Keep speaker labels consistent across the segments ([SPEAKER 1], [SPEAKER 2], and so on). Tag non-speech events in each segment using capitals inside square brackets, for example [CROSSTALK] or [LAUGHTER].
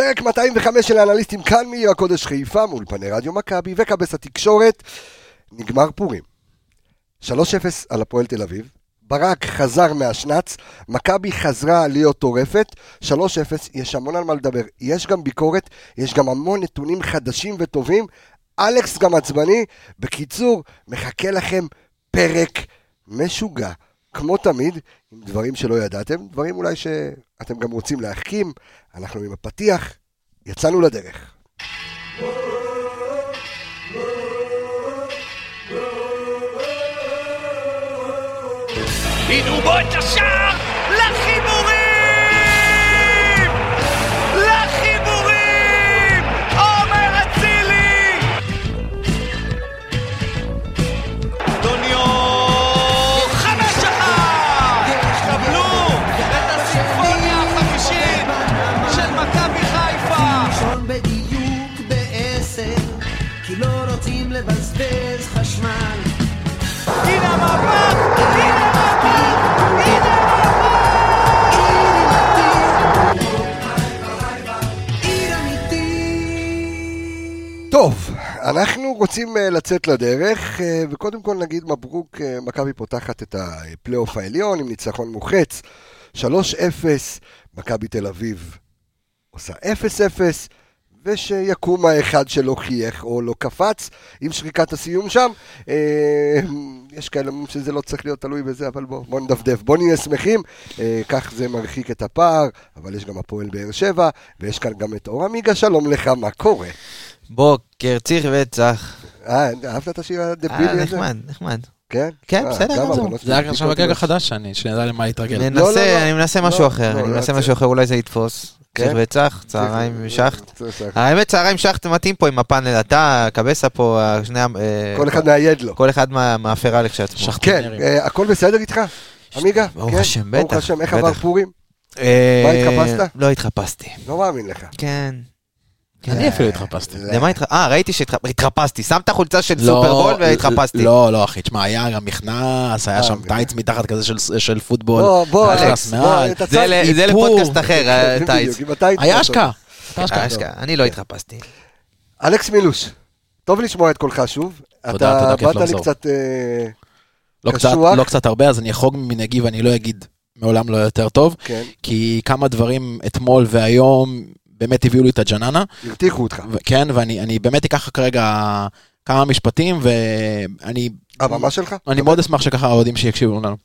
[SPEAKER 1] פרק 205 של האנליסטים כאן מעיר הקודש חיפה מול פני רדיו מכבי וכבש התקשורת. נגמר פורים. 3-0 על הפועל תל אביב. ברק חזר מהשנץ, מכבי חזרה להיות טורפת, 3-0, יש המון על מה לדבר. יש גם ביקורת, יש גם המון נתונים חדשים וטובים. אלכס גם עצבני. בקיצור, מחכה לכם פרק משוגע. כמו תמיד, עם דברים שלא ידעתם, דברים אולי שאתם גם רוצים להחכים. אנחנו עם הפתיח, יצאנו לדרך.
[SPEAKER 2] הנה בו את השער לחיבורים!
[SPEAKER 1] אנחנו רוצים אה, לצאת לדרך, אה, וקודם כל נגיד מברוק, אה, מכבי פותחת את הפלייאוף העליון עם ניצחון מוחץ, 3-0, מכבי תל אביב עושה 0-0, ושיקום האחד שלא חייך או לא קפץ עם שריקת הסיום שם. יש כאלה אומרים שזה לא צריך להיות תלוי בזה, אבל בואו בוא נדפדף, בואו נהיה שמחים, כך זה מרחיק את הפער, אבל יש גם הפועל באר שבע, ויש כאן גם את אור עמיגה, שלום לך, מה קורה?
[SPEAKER 3] בוקר, ציר וצח.
[SPEAKER 1] אה, אהבת את השיר
[SPEAKER 3] אה,
[SPEAKER 1] הדבילי הזה?
[SPEAKER 3] נחמד, נחמד.
[SPEAKER 1] כן?
[SPEAKER 3] כן,
[SPEAKER 1] אה,
[SPEAKER 3] בסדר,
[SPEAKER 1] גם
[SPEAKER 3] גם זה.
[SPEAKER 4] היה עכשיו הגג
[SPEAKER 1] מש-
[SPEAKER 4] החדש שאני, שנדע למה להתרגל.
[SPEAKER 1] לא, לא,
[SPEAKER 3] ננסה, אני מנסה
[SPEAKER 1] לא,
[SPEAKER 3] משהו אחר,
[SPEAKER 1] לא,
[SPEAKER 3] אני
[SPEAKER 1] לא
[SPEAKER 3] מנסה. משהו אחר, אולי זה יתפוס.
[SPEAKER 1] כן?
[SPEAKER 3] ציר וצח, צהריים שחט. האמת, צהריים שחט מתאים פה עם הפאנל, אתה, קבסה פה, שני... ה- אה,
[SPEAKER 1] כל אחד מאייד לו.
[SPEAKER 3] כל אחד מה- מהפרה לכשעצמו.
[SPEAKER 1] כן. אה, הכל בסדר איתך? עמיגה?
[SPEAKER 3] ברוך
[SPEAKER 1] כן?
[SPEAKER 3] השם,
[SPEAKER 1] ברוך
[SPEAKER 3] בטח,
[SPEAKER 1] השם, איך. עבר פורים?
[SPEAKER 3] אה,
[SPEAKER 1] מה, התחפשת?
[SPEAKER 3] לא התחפשתי.
[SPEAKER 1] לא מאמין לך.
[SPEAKER 3] כן.
[SPEAKER 4] אני אפילו התחפשתי.
[SPEAKER 3] למה התחפשתי? אה, ראיתי שהתחפשתי. שמת חולצה של
[SPEAKER 4] לא,
[SPEAKER 3] סופרבול והתחפשתי.
[SPEAKER 4] לא, לא, אחי, תשמע, היה גם מכנס, היה
[SPEAKER 1] אה,
[SPEAKER 4] שם
[SPEAKER 1] מכנס.
[SPEAKER 4] טייץ מתחת כזה של- של פוטבול.
[SPEAKER 1] בוא, בוא, אלכס,
[SPEAKER 3] זה. לפודקאסט אחר, [LAUGHS] אה, טייץ.
[SPEAKER 4] היה השקעה.
[SPEAKER 3] אני לא התחפשתי.
[SPEAKER 1] אלכס מילוש, טוב לשמוע את קולך שוב.
[SPEAKER 4] תודה,
[SPEAKER 1] אתה
[SPEAKER 4] תודה, כיף
[SPEAKER 1] באת לי. קצת... אה,
[SPEAKER 4] לא קצת-
[SPEAKER 1] קשוח.
[SPEAKER 4] לא קצת הרבה, אז אני אחרוג ממנהגי ואני לא אגיד מעולם לא יותר טוב,
[SPEAKER 1] כן,
[SPEAKER 4] כי כמה דברים אתמול והיום באמת הביאו לי את הג'ננה.
[SPEAKER 1] הרתיחו אותך.
[SPEAKER 4] כן, ואני אני באמת אקח כרגע כמה משפטים, ואני
[SPEAKER 1] הבמה שלך?
[SPEAKER 4] אני מאוד אשמח שככה האוהדים שיקשיבו לנו.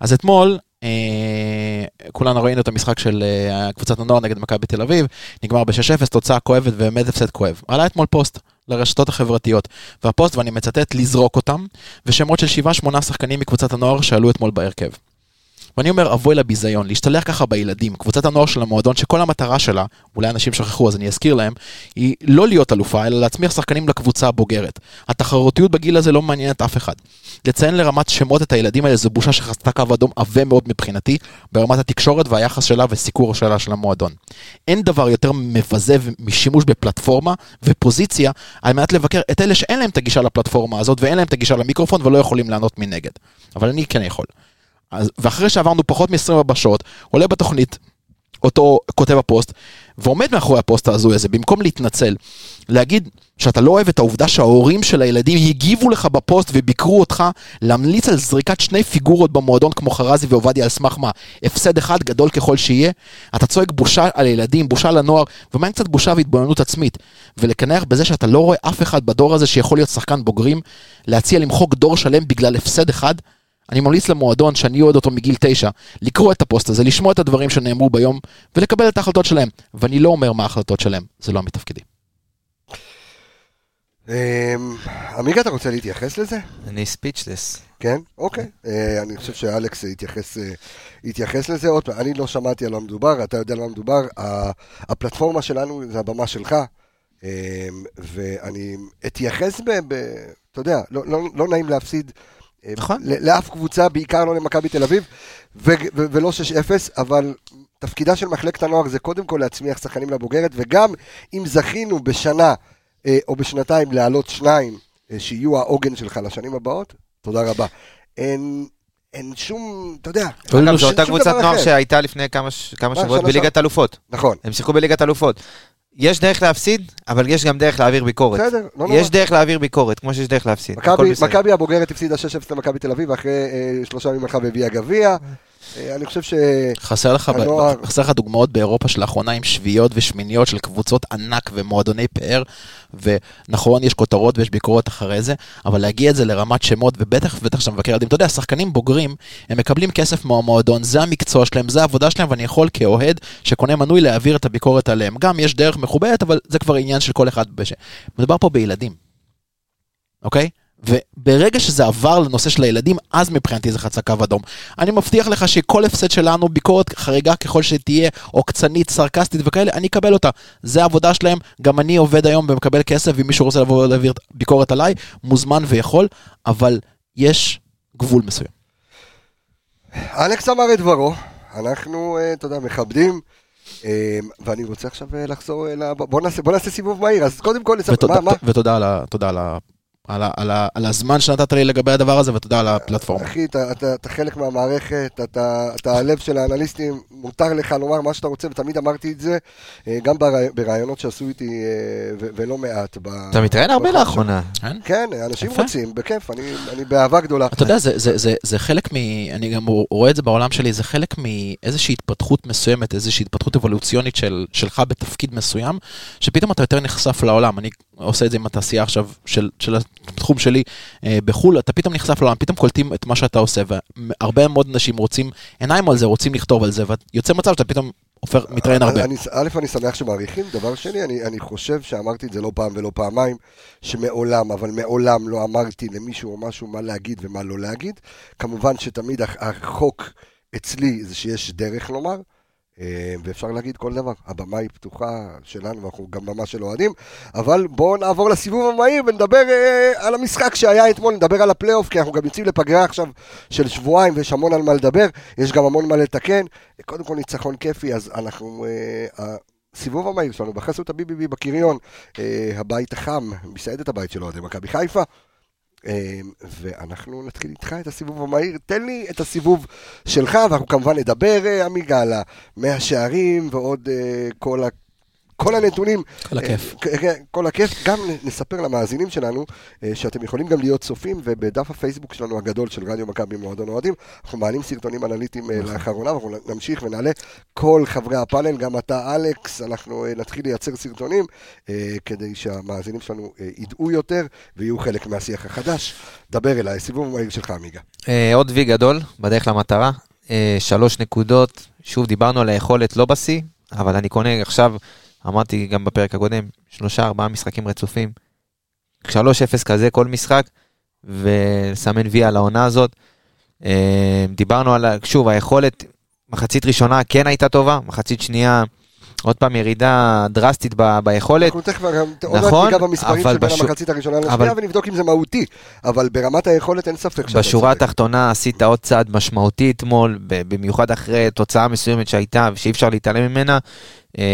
[SPEAKER 4] אז אתמול, אה, כולנו ראינו את המשחק של אה, קבוצת הנוער נגד מכבי תל אביב, נגמר ב-6-0, תוצאה כואבת ובאמת הפסד כואב. עלה אתמול פוסט לרשתות החברתיות, והפוסט, ואני מצטט, לזרוק אותם, ושמות של 7-8 שחקנים מקבוצת הנוער שעלו אתמול בהרכב. ואני אומר, אבוי לביזיון, להשתלח ככה בילדים. קבוצת הנוער של המועדון, שכל המטרה שלה, אולי אנשים שכחו אז אני אזכיר להם, היא לא להיות אלופה, אלא להצמיח שחקנים לקבוצה הבוגרת. התחרותיות בגיל הזה לא מעניינת אף אחד. לציין לרמת שמות את הילדים האלה זו בושה שחצתה קו אדום עבה מאוד מבחינתי, ברמת התקשורת והיחס שלה וסיקור שלה של המועדון. אין דבר יותר מבזה משימוש בפלטפורמה ופוזיציה על מנת לבקר את אלה שאין להם את הגישה לפלטפורמה הזאת ואין להם את הגישה למיקרופון ולא יכולים לענות מנגד. אבל אני כן יכול. אז, ואחרי שעברנו פחות מ-24 שעות, עולה בתוכנית אותו כותב הפוסט, ועומד מאחורי הפוסט ההזוי הזה, במקום להתנצל, להגיד שאתה לא אוהב את העובדה שההורים של הילדים הגיבו לך בפוסט וביקרו אותך, להמליץ על זריקת שני פיגורות במועדון כמו חזיזה ועובדיה על סמך מה, הפסד אחד גדול ככל שיהיה, אתה צועק בושה על ילדים, בושה לנוער, ומה עם קצת בושה והתבוננות עצמית, ולקנח בזה שאתה לא רואה אף אחד בדור הזה שיכול להיות שחקן בוגרים, להציע למחוק דור שלם בגלל הפסד אחד, אני ממליץ למועדון שאני אוהד אותו מגיל תשע, לקרוא את הפוסט הזה, לשמוע את הדברים שנאמרו ביום, ולקבל את ההחלטות שלהם. ואני לא אומר מה ההחלטות שלהם, זה לא מתפקידי.
[SPEAKER 1] אמ, עמיגה, אתה רוצה להתייחס לזה?
[SPEAKER 3] אני ספיצ'לס.
[SPEAKER 1] כן? אוקיי. אה, אני חושב שאלכס יתייחס, אה, לזה. עוד פעם, אני לא שמעתי על מה מדובר, אתה יודע על מה מדובר. ה- הפלטפורמה שלנו זה הבמה שלך, אמ, ואני אתייחס ב... ב- אתה יודע, לא, לא, לא נעים להפסיד. אה,
[SPEAKER 3] נכון.
[SPEAKER 1] לאף קבוצה, בעיקר לא למכבי תל אביב, ו- ו- ולא 6-0, אבל תפקידה של מחלקת הנוער זה קודם כל להצמיח שחקנים לבוגרת, וגם אם זכינו בשנה אה, או בשנתיים להעלות שניים, אה, שיהיו העוגן שלך לשנים הבאות, תודה רבה. אין, אין שום, אתה יודע,
[SPEAKER 3] אגב, זו אותה קבוצת נוער. שהייתה לפני כמה ש- כמה
[SPEAKER 1] מה,
[SPEAKER 3] שבועות בליגת אלופות.
[SPEAKER 1] נכון.
[SPEAKER 3] הם שיחקו בליגת אלופות. יש דרך להפסיד, אבל יש גם דרך להעביר ביקורת.
[SPEAKER 1] בסדר, לא נורא.
[SPEAKER 3] יש דרך להעביר ביקורת, כמו שיש דרך להפסיד.
[SPEAKER 1] מכבי הבוגרת הפסידה 6-0 למכבי תל אביב, אחרי אה, שלושה ימים הלכה והביאה גביע. אה, אני חושב ש...
[SPEAKER 4] חסר לך,
[SPEAKER 1] הנוער-
[SPEAKER 4] חסר לך דוגמאות באירופה שלאחרונה עם שביעיות ושמיניות של קבוצות ענק ומועדוני פאר, ונכון, יש כותרות ויש ביקורות אחרי זה, אבל להגיע את זה לרמת שמות, ובטח ובטח שאתה מבקר ילדים, אתה יודע, שחקנים בוגרים, הם מקבלים כסף מהמועדון, זה המקצוע שלהם, זה העבודה שלהם, ואני יכול כאוהד שקונה מנוי להעביר את הביקורת עליהם. גם יש דרך מכובדת, אבל זה כבר עניין של כל אחד. בש... מדובר פה בילדים, אוקיי? וברגע שזה עבר לנושא של הילדים, אז מבחינתי זה חצה קו אדום. אני מבטיח לך שכל הפסד שלנו, ביקורת חריגה ככל שתהיה, עוקצנית, סרקסטית וכאלה, אני אקבל אותה. זה העבודה שלהם, גם אני עובד היום ומקבל כסף, ואם מישהו רוצה לבוא ולהעביר ביקורת עליי, מוזמן ויכול, אבל יש גבול מסוים.
[SPEAKER 1] אלכס אמר את דברו, אנחנו, אה, אתה יודע, מכבדים. אה, ואני רוצה עכשיו אה, לחזור ה... בוא נעשה, בוא נעשה סיבוב מהיר, אז קודם כל, נספר-
[SPEAKER 4] ותודה,
[SPEAKER 1] מה, מה?
[SPEAKER 4] ותודה על, ה, על, על, ה, על, ה, על הזמן שנתת לי לגבי הדבר הזה, ותודה על הפלטפורמה.
[SPEAKER 1] אחי, אתה, אתה, אתה חלק מהמערכת, אתה, אתה הלב של האנליסטים, מותר לך לומר מה שאתה רוצה, ותמיד אמרתי את זה, אה, גם בראיונות שעשו איתי, אה, ו- ולא מעט. ב-
[SPEAKER 3] אתה מתראיין הרבה. לאחרונה.
[SPEAKER 4] כן?
[SPEAKER 1] כן, אנשים
[SPEAKER 4] יפה.
[SPEAKER 1] רוצים, בכיף, אני, אני באהבה גדולה.
[SPEAKER 4] אתה יודע, זה, זה, זה, זה חלק מ... אני גם רואה את זה בעולם שלי, זה חלק מאיזושהי התפתחות מסוימת, איזושהי התפתחות אבולוציונית של, שלך בתפקיד מסוים, שפתאום אתה יותר נחשף לעולם. אני עושה את זה עם התעשייה עכשיו של, של התחום שלי אה, בחו"ל, אתה פתאום נחשף לעולם, פתאום קולטים את מה שאתה עושה, והרבה מאוד אנשים רוצים עיניים על זה, רוצים לכתוב על זה, ויוצא מצב שאתה פתאום הופך, מתראיין הרבה.
[SPEAKER 1] אני, א', אני שמח שמעריכים, דבר שני, אני, אני חושב שאמרתי את זה לא פעם ולא פעמיים, שמעולם, אבל מעולם לא אמרתי למישהו או משהו מה להגיד ומה לא להגיד. כמובן שתמיד הח- החוק אצלי זה שיש דרך לומר, אה, ואפשר להגיד כל דבר. הבמה היא פתוחה שלנו, ואנחנו גם במה של אוהדים, אבל בואו נעבור לסיבוב המהיר ונדבר אה, על המשחק שהיה אתמול, נדבר על הפלייאוף, כי אנחנו גם יוצאים לפגרה עכשיו של שבועיים, ויש המון על מה לדבר, יש גם המון מה לתקן. קודם כל ניצחון כיפי, אז אנחנו... אה, הסיבוב המהיר שלנו בחסות הביביבי בקריון, אה, הבית החם, מסעדת הבית של אוהדי מכבי חיפה. אה, ואנחנו נתחיל איתך את הסיבוב המהיר. תן לי את הסיבוב שלך, ואנחנו כמובן נדבר, אה, עמיגה, על המאה שערים ועוד אה, כל ה... כל הנתונים.
[SPEAKER 4] כל הכיף.
[SPEAKER 1] אה, כן, כל הכיף. גם נספר למאזינים שלנו אה, שאתם יכולים גם להיות צופים, ובדף הפייסבוק שלנו הגדול של רדיו מכבי מועדון אוהדים, אנחנו מעלים סרטונים אנליטיים אה, לאחרונה, ואנחנו נמשיך ונעלה כל חברי הפאנל, גם אתה אלכס, אנחנו נתחיל לייצר סרטונים, כדי שהמאזינים שלנו ידעו יותר ויהיו חלק מהשיח החדש. דבר אליי, סיבוב מהיר שלך, עמיגה.
[SPEAKER 3] עוד וי גדול, בדרך למטרה. שלוש נקודות, שוב דיברנו על היכולת לא בשיא, אבל אני קונה עכשיו, אמרתי גם בפרק הקודם, שלושה ארבעה משחקים רצופים. 3-0 כזה כל משחק, ולסמן וי על העונה הזאת. אה, דיברנו על, שוב, היכולת, מחצית ראשונה כן הייתה טובה, מחצית שנייה, עוד פעם ירידה דרסטית ב- ביכולת.
[SPEAKER 1] אנחנו תכף גם, עוד מעט
[SPEAKER 3] נכון,
[SPEAKER 1] ניגע במספרים של בין
[SPEAKER 3] בשו-
[SPEAKER 1] המחצית הראשונה לשנייה,
[SPEAKER 3] אבל-
[SPEAKER 1] ונבדוק אם זה מהותי, אבל ברמת היכולת אין ספק
[SPEAKER 3] בשורה. התחתונה עשית עוד צעד משמעותי אתמול, במיוחד אחרי תוצאה מסוימת שהייתה ושאי אפשר להתעלם ממנה. אה,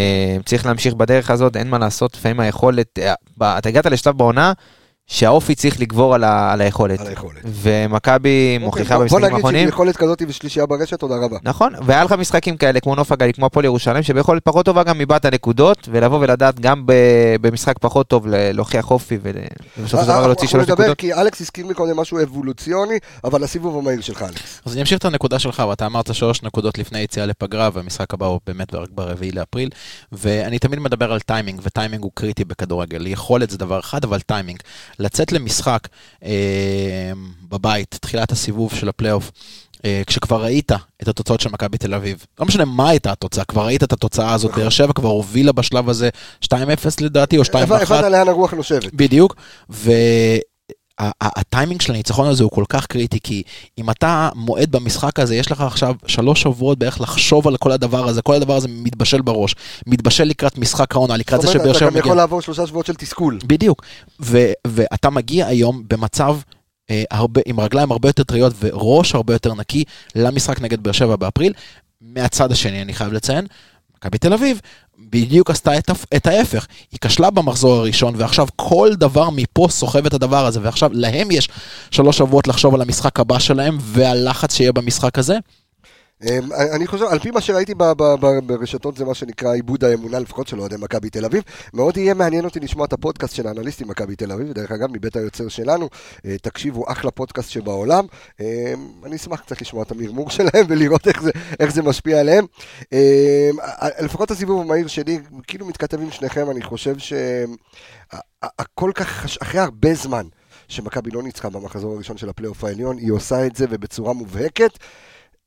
[SPEAKER 3] צריך להמשיך בדרך הזאת, אין מה לעשות, לפעמים היכולת, אה, אתה הגעת לשלב בעונה שהאופי צריך לגבור על, ה, על היכולת.
[SPEAKER 1] על היכולת.
[SPEAKER 3] ומכבי מוכיחה
[SPEAKER 1] אוקיי, בוא- בוא
[SPEAKER 3] במשחקים
[SPEAKER 1] נגיד שעם
[SPEAKER 3] האחרונים.
[SPEAKER 1] יכולת כזאת ושלישייה ברשת, תודה רבה.
[SPEAKER 3] נכון, והיה לך משחקים כאלה כמו נוף הגליל, כמו הפועל ירושלים, שביכולת פחות טובה גם איבדת נקודות, ולבוא ולדעת גם ב- במשחק פחות טוב ל- להוכיח אופי ובסופו של דבר להוציא שלוש
[SPEAKER 1] אה, אנחנו נדבר,
[SPEAKER 3] נקודות.
[SPEAKER 1] כי אלכס הזכיר מקודם משהו אבולוציוני, אבל הסיבוב המהיר שלך, אלכס.
[SPEAKER 4] אז אני אמשיך את הנקודה שלך, ואתה אמרת שלוש נקודות לפני יציאה לפגרה, והמשחק הבא הוא באמת רק ברביעי לאפריל, ואני תמיד מדבר על טיימינג, וטיימינג הוא קריטי בכדורגל. יכולת זה דבר אחד, אבל טיימינג. לצאת למשחק אה, בבית, תחילת הסיבוב של הפלייאוף, אה, כשכבר ראית את התוצאות של מכבי תל אביב, לא משנה מה הייתה התוצאה, כבר ראית את התוצאה הזאת, באר שבע כבר הובילה בשלב הזה 2-0 לדעתי, או 2-1.
[SPEAKER 1] הבנת לאן הרוח נושבת.
[SPEAKER 4] בדיוק, והטיימינג של הניצחון הזה הוא כל כך קריטי, כי אם אתה מועד במשחק הזה, יש לך עכשיו שלוש שבועות בערך לחשוב על כל הדבר הזה, כל הדבר הזה מתבשל בראש, מתבשל לקראת משחק העונה, לקראת זה
[SPEAKER 1] זאת אומרת,
[SPEAKER 4] שבאר
[SPEAKER 1] אתה
[SPEAKER 4] שבע
[SPEAKER 1] גם יכול
[SPEAKER 4] מגיע.
[SPEAKER 1] לעבור שלושה שבועות של תסכול.
[SPEAKER 4] בדיוק, ו- ואתה מגיע היום במצב... אה, הרבה, עם רגליים הרבה יותר טריות וראש הרבה יותר נקי למשחק נגד באר שבע באפריל. מהצד השני, אני חייב לציין, מכבי תל אביב בדיוק עשתה את, את ההפך, היא כשלה במחזור הראשון, ועכשיו כל דבר מפה סוחב את הדבר הזה, ועכשיו להם יש שלוש שבועות לחשוב על המשחק הבא שלהם, והלחץ שיהיה במשחק הזה.
[SPEAKER 1] אמ, אני חושב, על פי מה שראיתי ברשתות זה מה שנקרא עיבוד האמונה, לפחות של אוהדי מכבי תל אביב. מאוד יהיה מעניין אותי לשמוע את הפודקאסט של האנליסטים מכבי תל אביב, דרך אגב, מבית היוצר שלנו. אה, תקשיבו, אחלה פודקאסט שבעולם. אמ, אני אשמח קצת לשמוע את המרמור [LAUGHS] שלהם ולראות איך זה, איך זה משפיע עליהם. אמ, לפחות הסיבוב המהיר שלי, כאילו מתכתב עם שניכם, אני חושב שהכל כך, אחרי הרבה זמן. שמכבי לא ניצחה במחזור הראשון של הפלייאוף העליון, היא עושה את זה ובצורה מובהקת.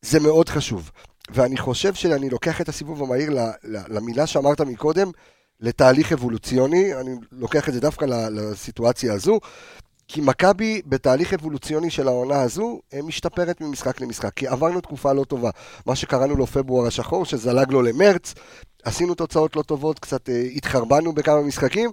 [SPEAKER 1] זה מאוד חשוב. ואני חושב שאני לוקח את הסיבוב המהיר למילה שאמרת מקודם, לתהליך אבולוציוני, אני לוקח את זה דווקא לסיטואציה הזו, כי מכבי בתהליך אבולוציוני של העונה הזו, משתפרת ממשחק למשחק, כי עברנו תקופה לא טובה, מה שקראנו לו פברואר השחור, שזלג לו למרץ, עשינו תוצאות לא טובות, קצת אה, התחרבנו בכמה משחקים,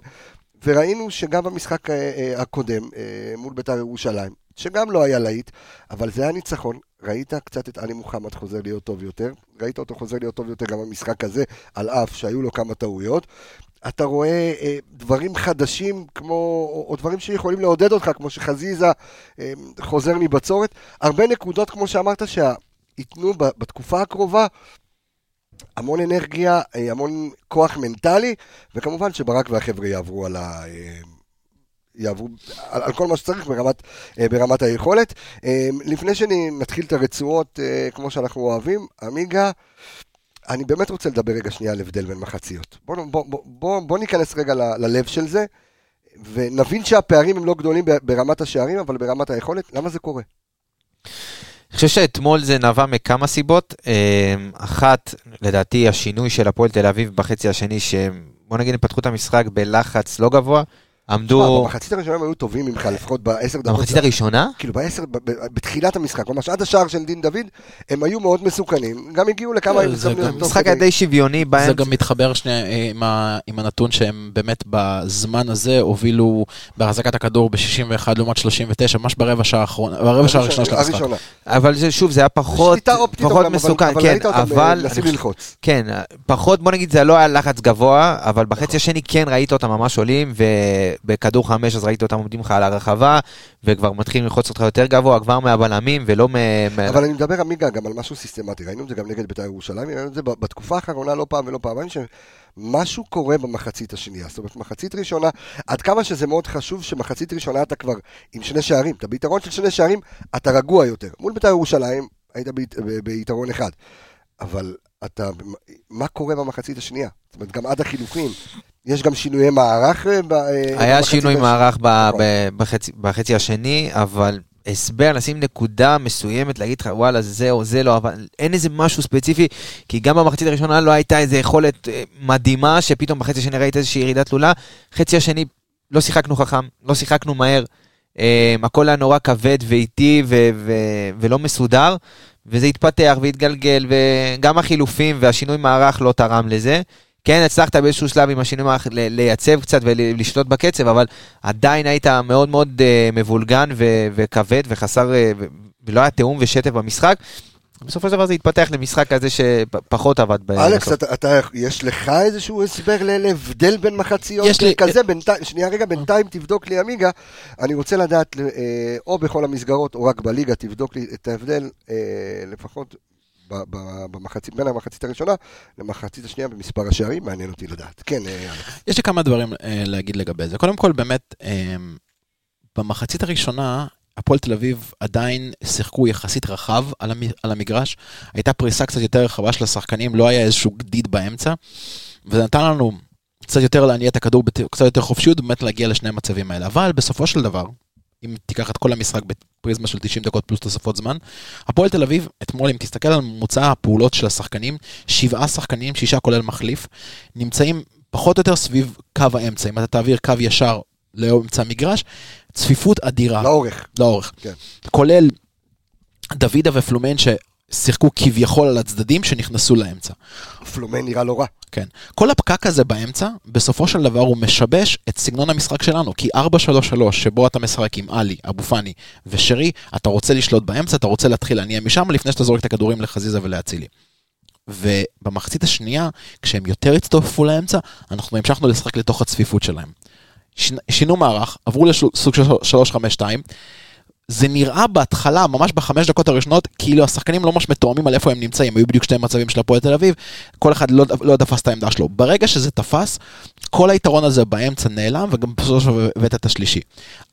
[SPEAKER 1] וראינו שגם במשחק אה, אה, הקודם, מול בית"ר ירושלים, שגם לא היה להיט, אבל זה היה ניצחון. ראית קצת את עלי מוחמד חוזר להיות טוב יותר, ראית אותו חוזר להיות טוב יותר גם במשחק הזה, על אף שהיו לו כמה טעויות. אתה רואה אה, דברים חדשים, כמו, או, או דברים שיכולים לעודד אותך, כמו שחזיזה אה, חוזר מבצורת. הרבה נקודות, כמו שאמרת, שייתנו בתקופה הקרובה המון אנרגיה, אה, המון כוח מנטלי, וכמובן שברק והחבר'ה יעברו על ה... יעברו על, על כל מה שצריך ברמת, אה, ברמת היכולת. אה, לפני שנתחיל את הרצועות אה, כמו שאנחנו אוהבים, עמיגה, אני באמת רוצה לדבר רגע שנייה על הבדל בין מחציות. בוא, בוא, בוא, בוא, בוא ניכנס רגע ל- ללב של זה, ונבין שהפערים הם לא גדולים ברמת השערים, אבל ברמת היכולת, למה זה קורה?
[SPEAKER 3] אני חושב שאתמול זה נבע מכמה סיבות. אחת, לדעתי, השינוי של הפועל תל אביב בחצי השני, שבוא נגיד הם פתחו את המשחק בלחץ לא גבוה, עמדו...
[SPEAKER 1] במחצית הראשונה הם היו טובים ממך, לפחות בעשר דקות.
[SPEAKER 3] במחצית הראשונה?
[SPEAKER 1] כאילו בעשר, בתחילת המשחק, ממש עד השער של דין דוד, הם היו מאוד מסוכנים, גם הגיעו לכמה תוך
[SPEAKER 3] המשחק. היה די שוויוני
[SPEAKER 4] זה. גם מתחבר שנייה אה, עם, הנתון שהם באמת בזמן הזה הובילו בהחזקת הכדור ב-61 לעומת 39, ממש ברבע שעה האחרונה, ברבע שעה הראשונה של המשחק.
[SPEAKER 3] אבל זה שוב, זה היה פחות, מסוכן, כן, אבל... חושב-
[SPEAKER 1] ללחוץ.
[SPEAKER 3] כן, פחות, בוא נגיד, זה לא היה לחץ גבוה, אבל בחצי השני כן ראית אותם ממש עולים, ובכדור חמש אז ראית אותם עומדים לך על הרחבה, וכבר מתחילים ללחוץ אותך יותר גבוה, כבר מהבלמים, ולא מ...
[SPEAKER 1] אבל אני מדבר, עמיגה, גם על משהו סיסטמטי. ראינו את זה גם נגד בית"ר ירושלים, ראינו את זה בתקופה האחרונה לא פעם ולא פעמיים, שמשהו קורה במחצית השנייה. זאת אומרת, מחצית ראשונה, עד כמה שזה מאוד חשוב שמחצית ראשונה אתה כבר עם שני שערים. אתה ביתרון של שני שערים, אתה רגוע יותר. מול בית"ר ירושלים, היית בית- ביתרון אחד. אבל אתה, מה קורה במחצית השנייה? זאת אומרת, גם עד החילופים. יש גם שינויי מערך אה, אה,
[SPEAKER 3] היה שינוי מערך
[SPEAKER 1] נכון.
[SPEAKER 3] בחצי- בחצי השני, אבל הסבר, לשים נקודה מסוימת, להגיד לך, וואלה, זה או זה לא, אבל אין איזה משהו ספציפי, כי גם במחצית הראשונה לא הייתה איזה יכולת אה, מדהימה, שפתאום בחצי השני ראית איזושהי ירידה תלולה. חצי השני, לא שיחקנו חכם, לא שיחקנו מהר, אה, הכל היה נורא כבד ואיטי ו- ו- ולא מסודר, וזה התפתח והתגלגל, וגם החילופים והשינוי מערך לא תרם לזה. כן, הצלחת באיזשהו שלב עם השינוי מערך ל- לייצב קצת ולשלוט בקצב, אבל עדיין היית מאוד מאוד אה, מבולגן ו- וכבד וחסר, ו- ולא היה תיאום ושטף במשחק. בסופו של דבר זה התפתח למשחק כזה שפחות עבד. ב-
[SPEAKER 1] אלכס. אתה, אתה, יש לך איזשהו הסבר ל- להבדל בין מחציות
[SPEAKER 4] יש לי-
[SPEAKER 1] כזה? בינתיים, שנייה רגע, בינתיים תבדוק לי עמיגה. אני רוצה לדעת, אה, או בכל המסגרות, או רק בליגה, תבדוק לי את ההבדל, לפחות ב- ב- במחצית, בין המחצית הראשונה למחצית השנייה במספר השערים, מעניין אותי לדעת. כן, אה, אלכס.
[SPEAKER 4] יש לי כמה דברים אה, להגיד לגבי זה. קודם כל, באמת, אה, במחצית הראשונה, הפועל תל אביב עדיין שיחקו יחסית רחב על, המ, על המגרש. הייתה פריסה קצת יותר רחבה של השחקנים, לא היה איזשהו גדיד באמצע, וזה נתן לנו קצת יותר להניע את הכדור, קצת יותר חופשיות, באמת להגיע לשני המצבים האלה. אבל בסופו של דבר, אם תיקח את כל המשחק בפריזמה של 90 דקות פלוס תוספות זמן, הפועל תל אביב, אתמול, אם תסתכל על ממוצע הפעולות של השחקנים, שבעה שחקנים, שישה כולל מחליף, נמצאים פחות או יותר סביב קו האמצע. אם אתה תעביר קו ישר לאמצע המגרש, צפיפות אדירה.
[SPEAKER 1] לאורך.
[SPEAKER 4] לאורך.
[SPEAKER 1] כן.
[SPEAKER 4] כולל דוידה ופלומן ששיחקו כביכול על הצדדים שנכנסו לאמצע.
[SPEAKER 1] פלומן נראה לא רע.
[SPEAKER 4] כן. כל הפקק הזה באמצע, בסופו של דבר הוא משבש את סגנון המשחק שלנו. כי 4-3-3, שבו אתה משחק עם עלי, אבו פאני ושרי, אתה רוצה לשלוט באמצע, אתה רוצה להתחיל להניע משם לפני שאתה זורק את הכדורים לחזיזה ולאצילי. ובמחצית השנייה, כשהם יותר הצטופפו לאמצע, אנחנו המשכנו לשחק לתוך הצפיפות שלהם. שינו מערך, עברו לסוג של 3-5-2. זה נראה בהתחלה, ממש בחמש דקות הראשונות, כאילו השחקנים לא ממש מתואמים על איפה הם נמצאים, היו בדיוק שני מצבים של הפועל תל אביב, כל אחד לא, לא תפס את העמדה שלו. ברגע שזה תפס, כל היתרון הזה באמצע נעלם, וגם בסופו של דבר הבאת את השלישי.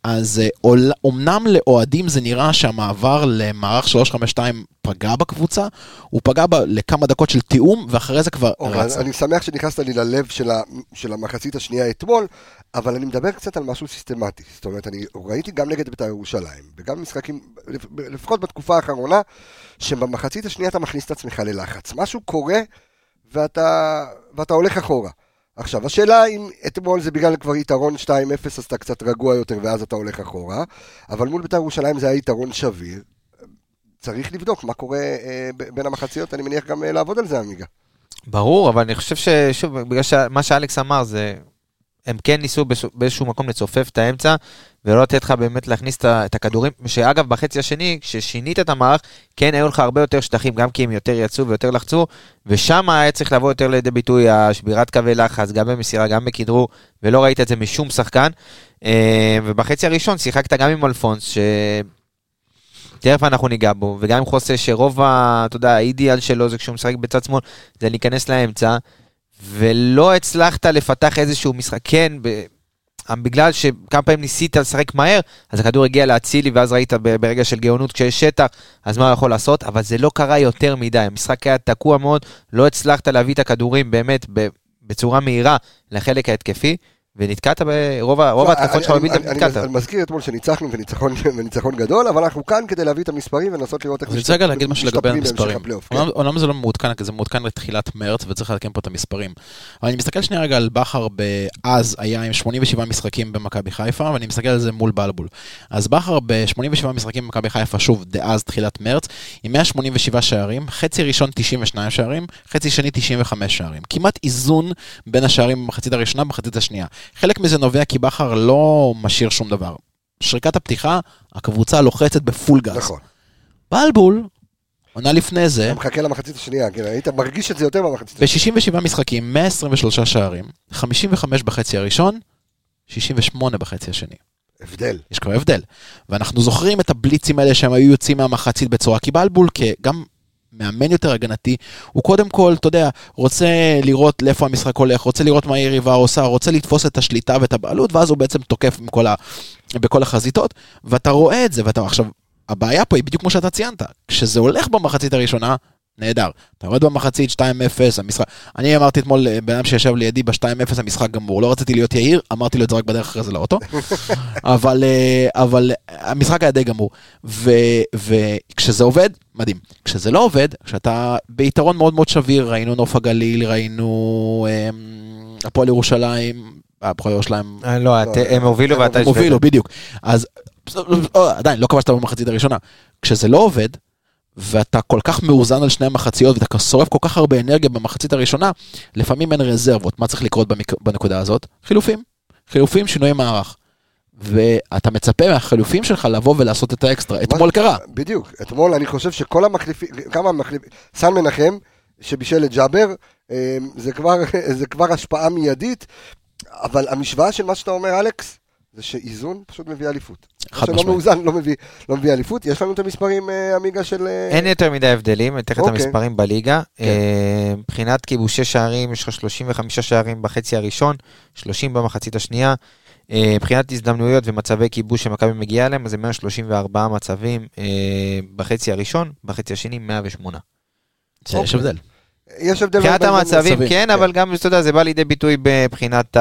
[SPEAKER 4] אז אה, אומנם לאוהדים זה נראה שהמעבר למערך 352 פגע בקבוצה, הוא פגע בה לכמה דקות של תיאום, ואחרי זה כבר
[SPEAKER 1] אוקיי,
[SPEAKER 4] רץ.
[SPEAKER 1] אני שמח שנכנסת לי ללב של, ה, של המחצית השנייה אתמול, אבל אני מדבר קצת על משהו סיסטמטי. זאת אומרת, אני ראיתי גם נגד בית"ר ירושלים, וגם במשחקים, לפ- לפחות בתקופה האחרונה, שבמחצית השנייה אתה מכניס את עצמך ללחץ. משהו קורה, ואתה, ואתה הולך אחורה. עכשיו, השאלה אם אתמול זה בגלל כבר יתרון 2-0, אז אתה קצת רגוע יותר, ואז אתה הולך אחורה, אבל מול בית"ר ירושלים זה היה יתרון שביר. צריך לבדוק מה קורה אה, בין המחציות, אני מניח גם אה, לעבוד על זה, עמיגה.
[SPEAKER 3] ברור, אבל אני חושב ששוב, בגלל שמה שאלכס אמר זה, הם כן ניסו באיזשהו- מקום לצופף את האמצע, ולא לתת לך באמת להכניס את הכדורים, שאגב, בחצי השני, כששינית את המערך, כן היו לך הרבה יותר שטחים, גם כי הם יותר יצאו ויותר לחצו, ושם היה צריך לבוא יותר לידי ביטוי השבירת קווי לחץ, גם במסירה, גם בכדרור, ולא ראית את זה משום שחקן. אה, ובחצי הראשון שיחקת גם עם אלפונס, ש... תכף אנחנו ניגע בו, וגם עם חוסה שרוב ה... אתה יודע, האידיאל שלו זה כשהוא משחק בצד שמאל, זה להיכנס לאמצע, ולא הצלחת לפתח איזשהו משחק. כן, ב... בגלל שכמה פעמים ניסית לשחק מהר, אז הכדור הגיע לאצילי, ואז ראית ברגע של גאונות כשיש שטח, אז מה הוא יכול לעשות? אבל זה לא קרה יותר מדי, המשחק היה תקוע מאוד, לא הצלחת להביא את הכדורים באמת בצורה מהירה לחלק ההתקפי, ונתקעת ברוב
[SPEAKER 1] לא,
[SPEAKER 3] ההתקפות שלך
[SPEAKER 1] אני-
[SPEAKER 3] נתקעת.
[SPEAKER 1] אני מזכיר אתמול שניצחנו וניצחון [LAUGHS] וניצחון גדול, אבל אנחנו כאן כדי להביא את המספרים ולנסות לראות איך
[SPEAKER 4] אני רוצה רגע להגיד משהו לגבי
[SPEAKER 1] משתפרים
[SPEAKER 4] המספרים.
[SPEAKER 1] כן.
[SPEAKER 4] אומנם- אומנם זה לא מעודכן, כי זה מעודכן לתחילת מרץ וצריך לעדכן פה את המספרים. אבל אני מסתכל שנייה רגע על בכר באז היה עם 87 משחקים במכבי חיפה, ואני מסתכל על זה מול בלבול. אז בכר ב-87 משחקים במכבי חיפה, שוב, דאז תחילת מרץ, עם 187 שערים, חצי ראשון 92 שערים, חצי שני 95 שערים. כמעט איזון בין השערים במחצית הראשונה במחצית השנייה. חלק מזה נובע כי בכר לא משאיר שום דבר. שריקת הפתיחה, הקבוצה לוחצת בפול גז.
[SPEAKER 1] נכון.
[SPEAKER 4] בלבול, עונה לפני זה,
[SPEAKER 1] אתה מחכה למחצית השנייה, כן, היית מרגיש את זה יותר במחצית השנייה.
[SPEAKER 4] ב-67 משחקים, 123 שערים, 55 בחצי הראשון, 68 בחצי השני.
[SPEAKER 1] הבדל.
[SPEAKER 4] יש כבר הבדל. ואנחנו זוכרים את הבליצים האלה שהם היו יוצאים מהמחצית בצורה, כי בלבול כגם מאמן יותר הגנתי, הוא קודם כל, אתה יודע, רוצה לראות לאיפה המשחק הולך, רוצה לראות מה היריבה עושה, רוצה לתפוס את השליטה ואת הבעלות, ואז הוא בעצם תוקף מכל ה... בכל החזיתות, ואתה רואה את זה, ואתה עכשיו, הבעיה פה היא בדיוק כמו שאתה ציינת, כשזה הולך במחצית הראשונה, נהדר. אתה יורד במחצית 2-0, המשחק... אני אמרתי אתמול לבן אדם שישב לידי ב-2-0, המשחק גמור. לא רציתי להיות יהיר, אמרתי לו את זה רק בדרך אחרי זה לאוטו. [LAUGHS] אבל, אה, אבל המשחק היה די גמור. ו- וכשזה עובד, מדהים. כשזה לא עובד, כשאתה ביתרון מאוד מאוד שביר, ראינו נוף הגליל, ראינו אמ, הפועל ירושלים, הפועל ירושלים
[SPEAKER 3] אה, לא, את- הם הובילו ואתה...
[SPEAKER 4] הם הובילו, בדיוק. אז אה, עדיין, לא כבשת במחצית הראשונה. כשזה לא עובד, ואתה כל כך מאוזן על שני המחציות, ואתה שורף כל כך הרבה אנרגיה במחצית הראשונה, לפעמים אין רזרבות. מה צריך לקרות במק... בנקודה הזאת? חילופים. חילופים, שינוי מערך. ואתה מצפה מהחילופים שלך לבוא ולעשות את האקסטרה. אתמול קרה.
[SPEAKER 1] בדיוק. אתמול אני חושב שכל המחליפים, כמה מחליפים, סן מנחם, שבישל את ג'אבר, אה, זה כבר, [LAUGHS] זה כבר השפעה מיידית, אבל המשוואה של מה שאתה אומר, אלכס, זה שאיזון פשוט מביא אליפות.
[SPEAKER 4] חד
[SPEAKER 1] שלא
[SPEAKER 4] משמעית.
[SPEAKER 1] מאוזן לא מביא, לא מביא אליפות. יש לנו את המספרים, אה, עמיגה, של... אה,
[SPEAKER 3] אין יותר מדי הבדלים, אני אתן לך את
[SPEAKER 1] אוקיי.
[SPEAKER 3] המספרים בליגה.
[SPEAKER 1] כן.
[SPEAKER 3] אה, מבחינת כיבושי שערים, יש לך 35 שערים בחצי הראשון, 30 במחצית השנייה. אה, מבחינת הזדמנויות ומצבי כיבוש שמכבי מגיעה אליהם, אז זה 134 מצבים אה, בחצי הראשון, בחצי השני 108.
[SPEAKER 4] יש. הבדל.
[SPEAKER 1] יש הבדל.
[SPEAKER 3] מבחינת המצבים
[SPEAKER 4] מצבים,
[SPEAKER 3] כן,
[SPEAKER 1] כן.
[SPEAKER 3] אבל גם, אתה יודע, זה בא לידי ביטוי מבחינת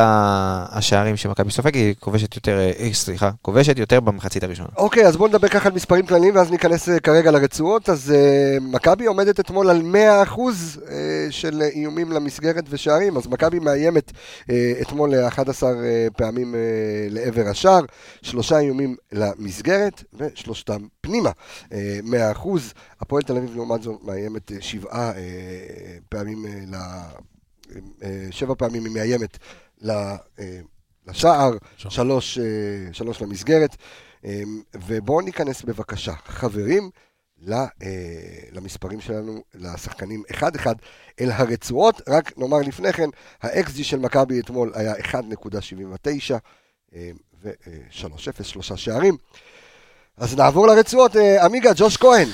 [SPEAKER 3] השערים שמכבי סופגת, היא כובשת יותר, אה, סליחה, כובשת יותר במחצית הראשונה.
[SPEAKER 1] אוקיי, אז בואו נדבר ככה על מספרים כלליים, ואז ניכנס אה, כרגע לרצועות. אז אה, מכבי עומדת אתמול על 100% אה, של איומים למסגרת ושערים, אז מכבי מאיימת אה, אתמול 11 אה, פעמים אה, לעבר השער, שלושה איומים למסגרת, ושלושתם פנימה, אה, 100%. הפועל תל אביב לעומת זאת מאיימת אה, שבעה אה, פעמים, אה, ל... אה, שבע פעמים היא מאיימת אה, לשער. שלוש, שלוש למסגרת. ובואו ניכנס בבקשה, חברים, למספרים שלנו, לשחקנים 1-1 אל הרצועות. רק נאמר לפני כן, ה-XG של מכבי אתמול היה 1.79 אה, ו-3-0, שלושה שערים. אז נעבור לרצועות. עמיגה, ג'וש כהן.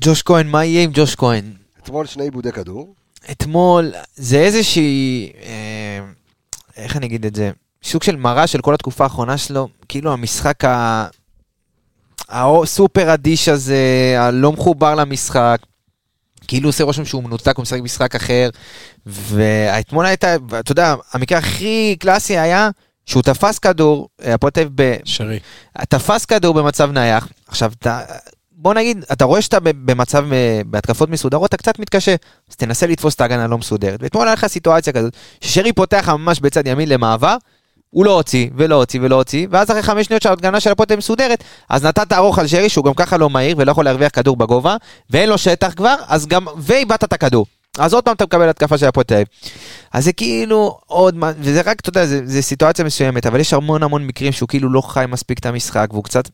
[SPEAKER 3] ג'וש כהן, מה יהיה עם ג'וש כהן?
[SPEAKER 1] אתמול שני עיבודי כדור.
[SPEAKER 3] אתמול, זה איזושהי, אה, איך אני אגיד את זה? סוג של מראה של כל התקופה האחרונה שלו, כאילו המשחק ה... הסופר אדיש הזה, הלא מחובר למשחק. כאילו עושה רושם שהוא מנותק, הוא משחק משחק אחר. ואתמול הייתה, אתה יודע, המקרה הכי קלאסי היה שהוא תפס כדור, הפועל תל אביב ב-
[SPEAKER 4] שרי.
[SPEAKER 3] תפס כדור במצב נייח, עכשיו אתה, בוא נגיד, אתה רואה שאתה במצב, אה, בהתקפות מסודרות, אתה קצת מתקשה, אז תנסה לתפוס את ההגנה הלא מסודרת. ואתמול היה לך סיטואציה כזאת, ששרי פותח ממש בצד ימין למעבר, הוא לא הוציא, ולא הוציא, ולא הוציא, ואז אחרי חמש שניות שההגנה של הפועל מסודרת, אז נתת ארוך על שרי שהוא גם ככה לא מהיר ולא יכול להרוויח כדור בגובה, ואין לו שטח כבר, אז גם, ואיבדת את הכדור. אז עוד פעם אתה מקבל התקפה של הפועל תל אביב. אז זה כאילו עוד, מה- וזה רק, אתה יודע, זה, זה סיטואציה מסוימת, אבל יש המון המון מקרים שהוא כאילו לא חי מספיק את המשחק, והוא קצת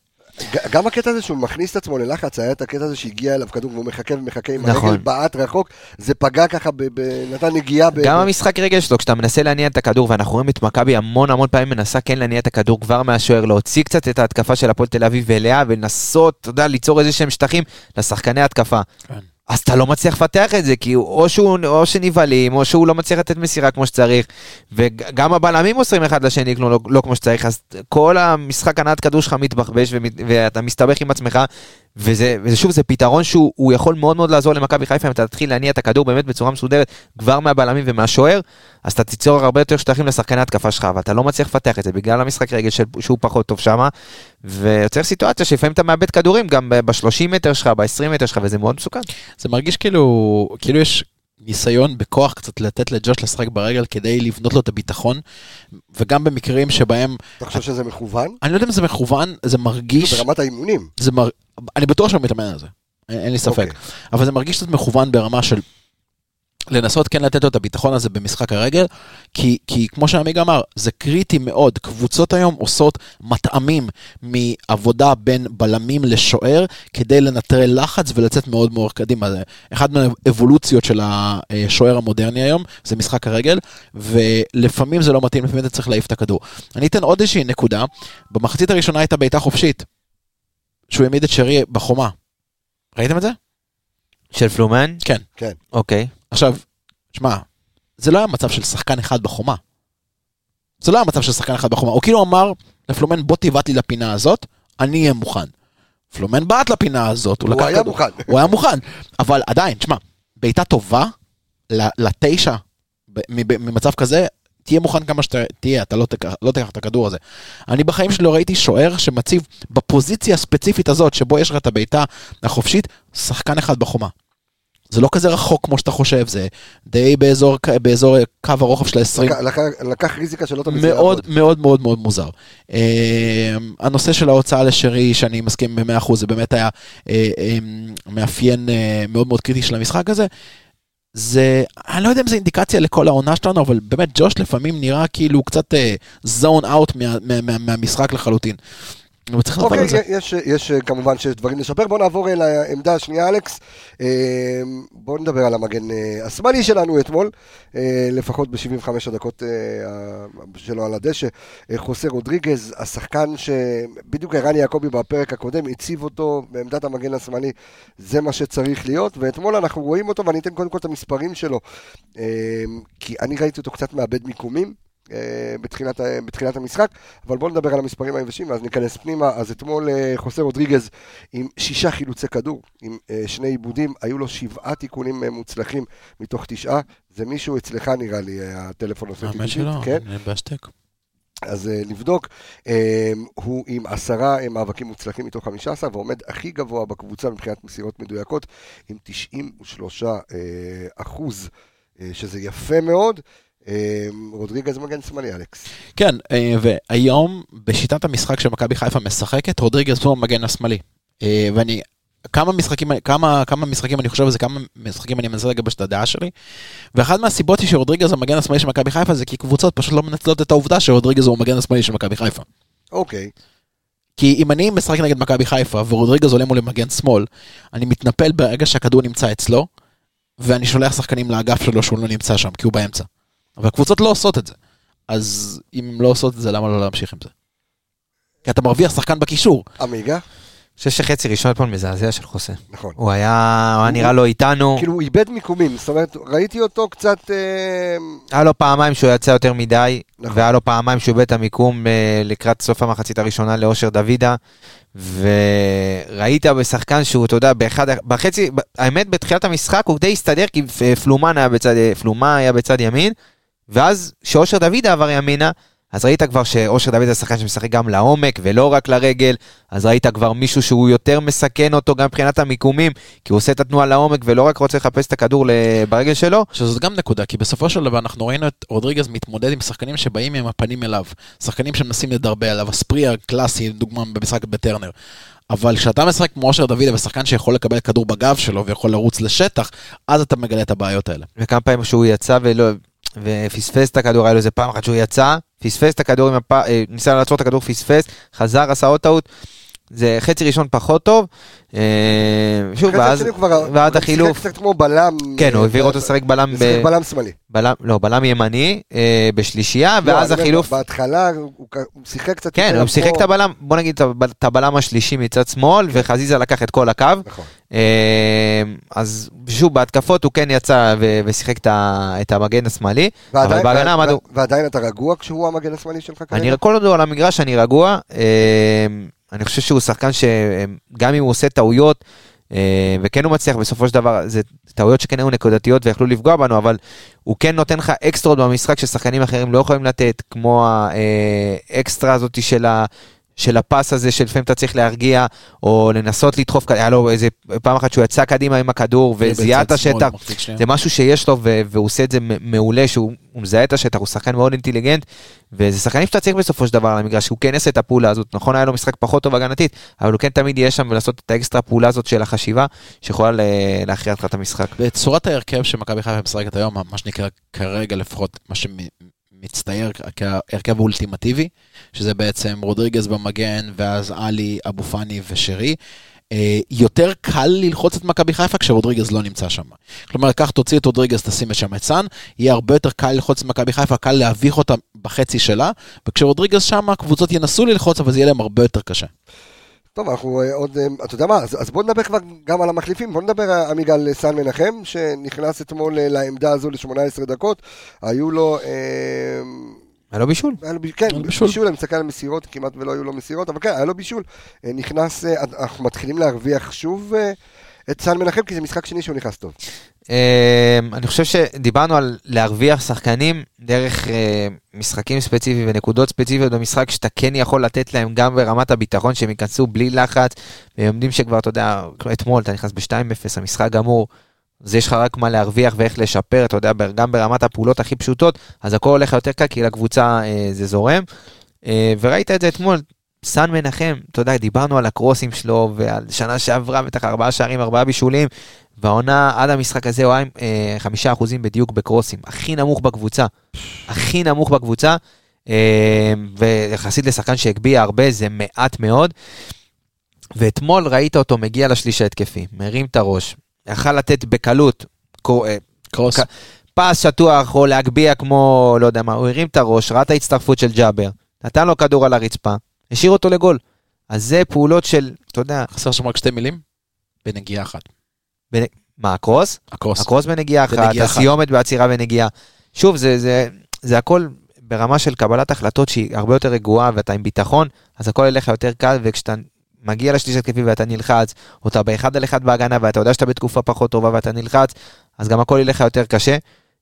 [SPEAKER 1] גם הקטע הזה שהוא מכניס את עצמו ללחץ, היה את הקטע הזה שהגיע אליו כדור והוא מחכה ומחכה עם
[SPEAKER 3] נכון.
[SPEAKER 1] הרגל, בעט רחוק, זה פגע ככה, ב- ב- נתן נגיעה. ב-
[SPEAKER 3] גם
[SPEAKER 1] ב-
[SPEAKER 3] המשחק רגל שלו, כשאתה מנסה להניע את הכדור, ואנחנו רואים את מכבי המון המון פעמים מנסה כן להניע את הכדור כבר מהשוער, להוציא קצת את ההתקפה של הפועל תל אביב אליה, ולנסות, אתה יודע, ליצור איזה שהם שטחים לשחקני התקפה.
[SPEAKER 4] כן.
[SPEAKER 3] אז אתה לא מצליח לפתח את זה, כי או שהוא, או שנבהלים, או שהוא לא מצליח לתת מסירה כמו שצריך, וגם הבלמים מוסרים אחד לשני לא, לא כמו שצריך, אז כל המשחק הנעת כדור שלך מתבחבש, ואתה מסתבך עם עצמך, וזה, וזה שוב, זה פתרון שהוא הוא יכול מאוד מאוד לעזור למכבי חיפה, אם אתה תתחיל להניע את הכדור באמת בצורה מסודרת, כבר מהבלמים ומהשוער, אז אתה תיצור הרבה יותר שטחים לשחקני התקפה שלך, אבל אתה לא מצליח לפתח את זה בגלל המשחק רגל של, שהוא פחות טוב שמה, ויוצר סיטואציה שלפעמים אתה מאבד כדורים גם ב-30 מטר שלך, ב-20 מטר שלך, וזה מאוד מסוכן.
[SPEAKER 4] זה מרגיש כאילו, כאילו יש ניסיון בכוח קצת לתת לג'וש לשחק ברגל כדי לבנות לו את הביטחון, וגם במקרים שבהם,
[SPEAKER 1] אתה חושב שזה מכוון?
[SPEAKER 4] אני לא יודע אם זה מכוון, זה מרגיש,
[SPEAKER 1] ברמת האימונים.
[SPEAKER 4] זה מר... אני בטוח שהוא מתאמן על זה, אין, אין לי ספק,
[SPEAKER 1] אוקיי.
[SPEAKER 4] אבל זה מרגיש קצת מכוון ברמה של לנסות כן לתת לו את הביטחון הזה במשחק הרגל, כי, כי כמו שעמיג אמר, זה קריטי מאוד. קבוצות היום עושות מטעמים מעבודה בין בלמים לשוער, כדי לנטרל לחץ ולצאת מאוד מאוד קדימה. זה אחד מהאבולוציות של השוער המודרני היום, זה משחק הרגל, ולפעמים זה לא מתאים, לפעמים אתה צריך להעיף את הכדור. אני אתן עוד איזושהי נקודה, במחצית הראשונה הייתה בעיטה חופשית, שהוא העמיד את שרי בחומה. ראיתם את זה?
[SPEAKER 3] של פלומן?
[SPEAKER 4] כן.
[SPEAKER 1] כן.
[SPEAKER 3] אוקיי.
[SPEAKER 4] עכשיו, שמע, זה לא היה מצב של שחקן אחד בחומה. זה לא היה מצב של שחקן אחד בחומה. הוא כאילו אמר לפלומן, בוא תבעט לי לפינה הזאת, אני אהיה מוכן. פלומן בעט לפינה הזאת, הוא,
[SPEAKER 1] הוא היה
[SPEAKER 4] כדור.
[SPEAKER 1] מוכן.
[SPEAKER 4] הוא היה מוכן, אבל עדיין, תשמע, בעיטה טובה לתשע ממצב כזה, תהיה מוכן כמה שאתה תהיה, אתה לא תיקח, לא תיקח את הכדור הזה. אני בחיים שלי לא ראיתי שוער שמציב בפוזיציה הספציפית הזאת, שבו יש לך את הבעיטה החופשית, שחקן אחד בחומה. זה לא כזה רחוק כמו שאתה חושב, זה די באזור, באזור קו הרוחב של ה-20.
[SPEAKER 1] לקח- לקח- לקח ריזיקה שלא תמיד
[SPEAKER 4] מאוד מאוד מאוד מאוד מוזר. אה, הנושא של ההוצאה לשרי, שאני מסכים ב-100%, זה באמת היה אה, אה, מאפיין אה, מאוד מאוד קריטי של המשחק הזה. זה, אני לא יודע אם זה אינדיקציה לכל העונה שלנו, אבל באמת ג'וש לפעמים נראה כאילו הוא קצת זון אאוט מה, מה, מה, מהמשחק לחלוטין. אבל צריך לדבר
[SPEAKER 1] אוקיי,
[SPEAKER 4] על זה.
[SPEAKER 1] יש, יש אה, כמובן שיש דברים לשפר. בוא נעבור אל העמדה השנייה, אלכס. אה, בוא נדבר על המגן אה, השמאלי שלנו אתמול, לפחות ב-75 הדקות שלו על הדשא. חוסה רודריגז, השחקן שבדיוק ערן יעקבי בפרק הקודם הציב אותו בעמדת המגן השמאלי, זה מה שצריך להיות, ואתמול אנחנו רואים אותו, ואני אתן קודם כל את המספרים שלו, כי אני ראיתי אותו קצת מאבד מיקומים. אה, בתחילת, בתחילת המשחק, אבל בואו נדבר על המספרים היבשים ואז ניכנס פנימה. אז אתמול אה, חוסה רודריגז עם שישה חילוצי כדור, עם אה, שני עיבודים, היו לו שבעה תיקונים מוצלחים מתוך תשעה. זה מישהו אצלך נראה לי, הטלפון עושה
[SPEAKER 4] האמת
[SPEAKER 1] טיפית,
[SPEAKER 4] שלא,
[SPEAKER 1] כן?
[SPEAKER 4] בהשתק.
[SPEAKER 1] אז אה, נבדוק. אה, הוא עם עשרה מאבקים מוצלחים מתוך 15 ועומד הכי גבוה בקבוצה מבחינת מסירות מדויקות עם 93 אה, אחוז, אה, שזה יפה מאוד. אה, רודריגז מגן שמאלי, אלכס.
[SPEAKER 4] כן, אה, והיום בשיטת המשחק שמכבי חיפה משחקת, רודריגז הוא המגן השמאלי. אה, ואני, כמה משחקים, כמה, כמה משחקים אני חושב על זה, כמה משחקים אני מנסה לגבש את הדעה שלי. ואחת מהסיבות היא שרודריגז המגן השמאלי של מכבי חיפה זה כי קבוצות פשוט לא מנצלות את העובדה שרודריגז הוא המגן השמאלי של מכבי חיפה.
[SPEAKER 1] אוקיי.
[SPEAKER 4] כי אם אני משחק נגד מכבי חיפה ורודריגז עולה מולי מגן שמאל, אני מתנפל ברגע שהכדור נמצא אצלו, ואני שולח שחקנים לאגף שלו שהוא לא נמצא שם, כי הוא באמצע. אבל הקבוצות לא עושות את זה. אז אם הן לא עושות את זה, למה לא להמשיך עם זה? כי אתה מרוויח שחקן בקישור.
[SPEAKER 1] עמיגה?
[SPEAKER 3] אני חושב שחצי ראשון אתמול מזעזע של חוסה.
[SPEAKER 1] נכון.
[SPEAKER 3] הוא היה, הוא היה נראה לו איתנו,
[SPEAKER 1] כאילו הוא איבד מיקומים, זאת אומרת, ראיתי אותו קצת... אה,
[SPEAKER 3] היה לו פעמיים שהוא יצא יותר מדי,
[SPEAKER 1] נכון.
[SPEAKER 3] והיה לו פעמיים שהוא איבד את המיקום אה, לקראת סוף המחצית הראשונה לאושר דוידה, וראית בשחקן שהוא, אתה יודע, באחד, בחצי, האמת בתחילת המשחק הוא די הסתדר, כי פלומן היה בצד, פלומה היה בצד ימין, ואז שאושר דוידה עבר ימינה, אז ראית כבר שאושר דוד זה שחקן שמשחק גם לעומק ולא רק לרגל, אז ראית כבר מישהו שהוא יותר מסכן אותו גם מבחינת המיקומים, כי הוא עושה את התנועה לעומק ולא רק רוצה לחפש את הכדור ברגל שלו.
[SPEAKER 4] שזאת גם נקודה, כי בסופו של דבר אנחנו ראינו את רודריגז מתמודד עם שחקנים שבאים עם הפנים אליו, שחקנים שמנסים לדרבל עליו, אספריה קלאסי, דוגמה במשחק בטרנר. אבל כשאתה משחק כמו אושר דוד ושחקן שיכול לקבל כדור בגב שלו ויכול לרוץ לשטח, אז אתה מגלה את הבעיות האלה.
[SPEAKER 3] וכמה פעמים שהוא יצא ולא, ופספס את הכדור, היה לו איזה פעם אחת שהוא יצא, פספס את הכדור עם הפ... אה, ניסה לעצור את הכדור, פספס, חזר, עשה עוד טעות. זה חצי ראשון פחות טוב. אה, שוב, ואז,
[SPEAKER 1] הוא הוא
[SPEAKER 3] החילוף,
[SPEAKER 1] שיחק קצת כמו בלם.
[SPEAKER 3] כן, הוא
[SPEAKER 1] אה,
[SPEAKER 3] העביר אותו לשחק בלם,
[SPEAKER 1] לשחק. בלם שמאלי.
[SPEAKER 3] בלם, לא, בלם ימני, אה, בשלישייה,
[SPEAKER 1] לא,
[SPEAKER 3] ואז החילוף,
[SPEAKER 1] בהתחלה הוא שיחק קצת...
[SPEAKER 3] כן, הוא שיחק את הבלם, בוא נגיד את הב- את הבלם השלישי מצד שמאל, וחזיזה לקח את כל הקו.
[SPEAKER 1] נכון.
[SPEAKER 3] אה, אז שוב, בהתקפות הוא כן יצא ושיחק את המגן השמאלי, אבל בהגנה עמד הוא...
[SPEAKER 1] ועדיין אתה רגוע כשהוא המגן השמאלי שלך כרגע?
[SPEAKER 3] כל עוד הוא על המגרש אני רגוע, אה, אני חושב שהוא שחקן שגם אם הוא עושה טעויות, אה, וכן הוא מצליח בסופו של דבר, זה טעויות שכן היו נקודתיות ויכלו לפגוע בנו, אבל הוא כן נותן לך אקסטרות במשחק ששחקנים אחרים לא יכולים לתת, כמו האקסטרה הזאת של ה... של הפס הזה שלפעמים אתה צריך להרגיע או לנסות לדחוף, היה לו איזה פעם אחת שהוא יצא קדימה עם הכדור וזיהה את השטח. זה משהו שיש לו והוא עושה את זה מעולה, שהוא הוא מזהה את השטח, הוא שחקן מאוד אינטליגנט, וזה שחקנים שאתה צריך בסופו של דבר על המגרש, הוא כן יעשה את הפעולה הזאת, נכון היה לו משחק פחות טוב הגנתית, אבל הוא כן תמיד יהיה שם ולעשות את האקסטרה פעולה הזאת של החשיבה, שיכולה להכריע לך את המשחק.
[SPEAKER 4] בצורת ההרכב שמכבי חיפה משחקת היום, מה שנקרא כרגע לפחות, מה שמצטייר כהרכב האולטימטיבי, שזה בעצם רודריגז במגן, ואז עלי, אבו פאני ושרי. אה, יותר קל ללחוץ את מכבי חיפה כשרודריגז לא נמצא שם. כלומר, קח תוציא את רודריגז, תשים את שם את סאן, יהיה הרבה יותר קל ללחוץ את מכבי חיפה, קל להביך אותה בחצי שלה, וכשרודריגז שם, הקבוצות ינסו ללחוץ, אבל זה יהיה להם הרבה יותר קשה.
[SPEAKER 1] טוב, אנחנו אה, עוד, אה, אתה יודע מה, אז, אז בוא נדבר כבר גם על המחליפים, בוא נדבר אה, עמיגה על סן מנחם, שנכנס אתמול לעמדה הזו ל-18 דקות, היו לו, אה,
[SPEAKER 3] היה לו בישול.
[SPEAKER 1] היה לו כן,
[SPEAKER 4] היה בישול.
[SPEAKER 1] בישול, אני מסתכל על מסירות, כמעט ולא היו לו מסירות, אבל כן, היה לו בישול. נכנס, אנחנו מתחילים להרוויח שוב את סן מנחם, כי זה משחק שני שהוא נכנס טוב.
[SPEAKER 3] אה, אני חושב שדיברנו על להרוויח שחקנים דרך אה, משחקים ספציפיים ונקודות ספציפיות במשחק שאתה כן יכול לתת להם גם ברמת הביטחון שהם ייכנסו בלי לחץ והם יודעים שכבר אתה יודע אתמול אתה נכנס ב-2-0 המשחק גמור. אז יש לך רק מה להרוויח ואיך לשפר, אתה יודע, גם ברמת הפעולות הכי פשוטות, אז הכל הולך יותר קל כי לקבוצה אה, זה זורם. אה, וראית את זה אתמול, סן מנחם, אתה יודע, דיברנו על הקרוסים שלו ועל שנה שעברה בטח ארבעה שערים, ארבעה בישולים, והעונה עד המשחק הזה הוא היה עם אה, חמישה אחוזים בדיוק בקרוסים, הכי נמוך בקבוצה, הכי נמוך בקבוצה, אה, ויחסית לשחקן שהגביה הרבה זה מעט מאוד. ואתמול ראית אותו מגיע לשליש ההתקפי, מרים את הראש, יכל לתת בקלות, קור- אה,
[SPEAKER 4] קרוס.
[SPEAKER 3] ק- פס שטוח או להגביה כמו, לא יודע מה, הוא הרים את הראש, ראה את ההצטרפות של ג'אבר, נתן לו כדור על הרצפה, השאיר אותו לגול. אז זה פעולות של, אתה יודע,
[SPEAKER 4] חסר שם רק שתי מילים? בנגיעה אחת.
[SPEAKER 3] בנ... מה, הקרוס?
[SPEAKER 4] הקרוס.
[SPEAKER 3] הקרוס בנגיעה אחת,
[SPEAKER 4] בנגיעה אחת.
[SPEAKER 3] הסיומת בעצירה ונגיעה. שוב, זה, זה, זה הכל ברמה של קבלת החלטות שהיא הרבה יותר רגועה ואתה עם ביטחון, אז הכל ילך יותר קל, וכשאתה מגיע לשליש התקפי ואתה נלחץ, או אתה באחד על אחד בהגנה ואתה יודע שאתה בתקופה פחות טובה ואתה נלחץ, אז גם הכל ילך יותר קשה.